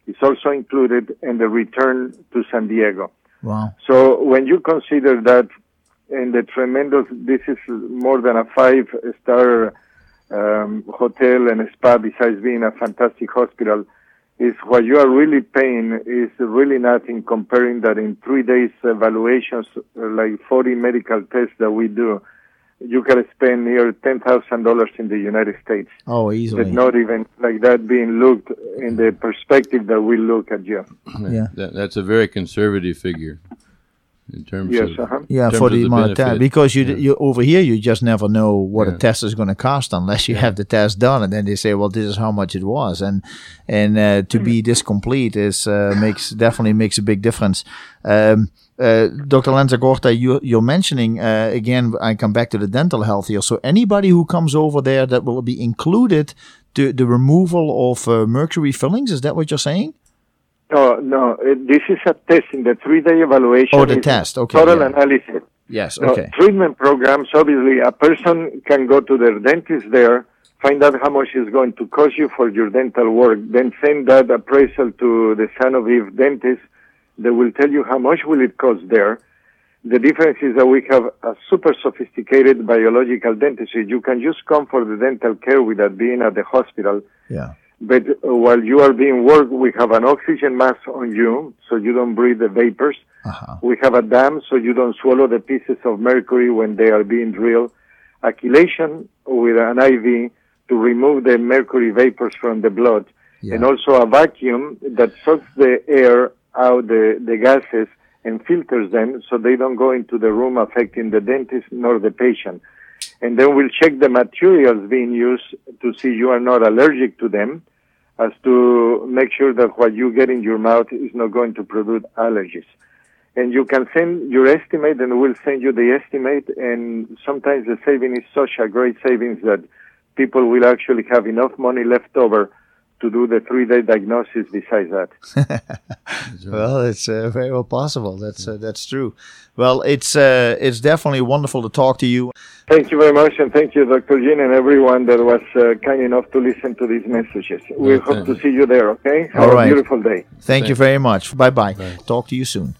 Speaker 3: is also included in the return to San Diego.
Speaker 1: Wow.
Speaker 3: So when you consider that and the tremendous, this is more than a five star um, hotel and spa besides being a fantastic hospital, is what you are really paying is really nothing comparing that in three days evaluations, uh, like 40 medical tests that we do, you can spend near $10,000 in the United States.
Speaker 1: Oh,
Speaker 3: But
Speaker 1: easily.
Speaker 3: not even like that being looked in the perspective that we look at you.
Speaker 1: Yeah.
Speaker 2: That, that's a very conservative figure in terms
Speaker 3: Yes,
Speaker 2: of
Speaker 3: uh-huh.
Speaker 1: Yeah,
Speaker 2: in
Speaker 1: for
Speaker 2: terms
Speaker 1: the
Speaker 2: of
Speaker 1: amount of time, because you
Speaker 2: Yeah.
Speaker 1: you over here you just never know what a test is going to cost unless you have the test done, and then they say, well, this is how much it was, and and uh, to be this complete is uh, makes definitely makes a big difference. Um, uh, Dr. Lanzagorta, you, you're mentioning uh, again. I come back to the dental health here. So anybody who comes over there, that will be included to the removal of uh, mercury fillings. Is that what you're saying?
Speaker 3: No, no, eh, this is a test in the three-day evaluation.
Speaker 1: Oh, the test, okay,
Speaker 3: Total
Speaker 1: yeah.
Speaker 3: analysis.
Speaker 1: Yes. Okay.
Speaker 3: treatment programs, obviously, a person can go to their dentist there, find out how much it's going to cost you for your dental work, then send that appraisal to the Eve dentist. They will tell you how much will it cost there. The difference is that we have a super sophisticated biological dentistry. You can just come for the dental care without being at the hospital.
Speaker 1: Yeah.
Speaker 3: But uh, while you are being worked, we have an oxygen mask on you, so you don't breathe the vapors.
Speaker 1: Uh-huh.
Speaker 3: We have a dam, so you don't swallow the pieces of mercury when they are being drilled. A chelation with an IV to remove the mercury vapors from the blood.
Speaker 1: Yeah.
Speaker 3: And also a vacuum that sucks the air out the, the gases and filters them so they don't go into the room affecting the dentist nor the patient. And then we'll check the materials being used to see you are not allergic to them. as to make sure that what you get in your mouth is not going to produce allergies. And you can send your estimate and we'll send you the estimate and sometimes the saving is such a great savings that people will actually have enough money left over to do the three-day diagnosis besides that.
Speaker 1: well, it's uh, very well possible. That's uh, that's true. Well, it's uh, it's definitely wonderful to talk to you.
Speaker 3: Thank you very much, and thank you, Dr. Jean, and everyone that was uh, kind enough to listen to these messages. We
Speaker 2: Okay.
Speaker 3: hope to see you there, okay? Have
Speaker 1: All
Speaker 3: a beautiful day.
Speaker 1: Thank you very much. Bye bye. Talk to you soon.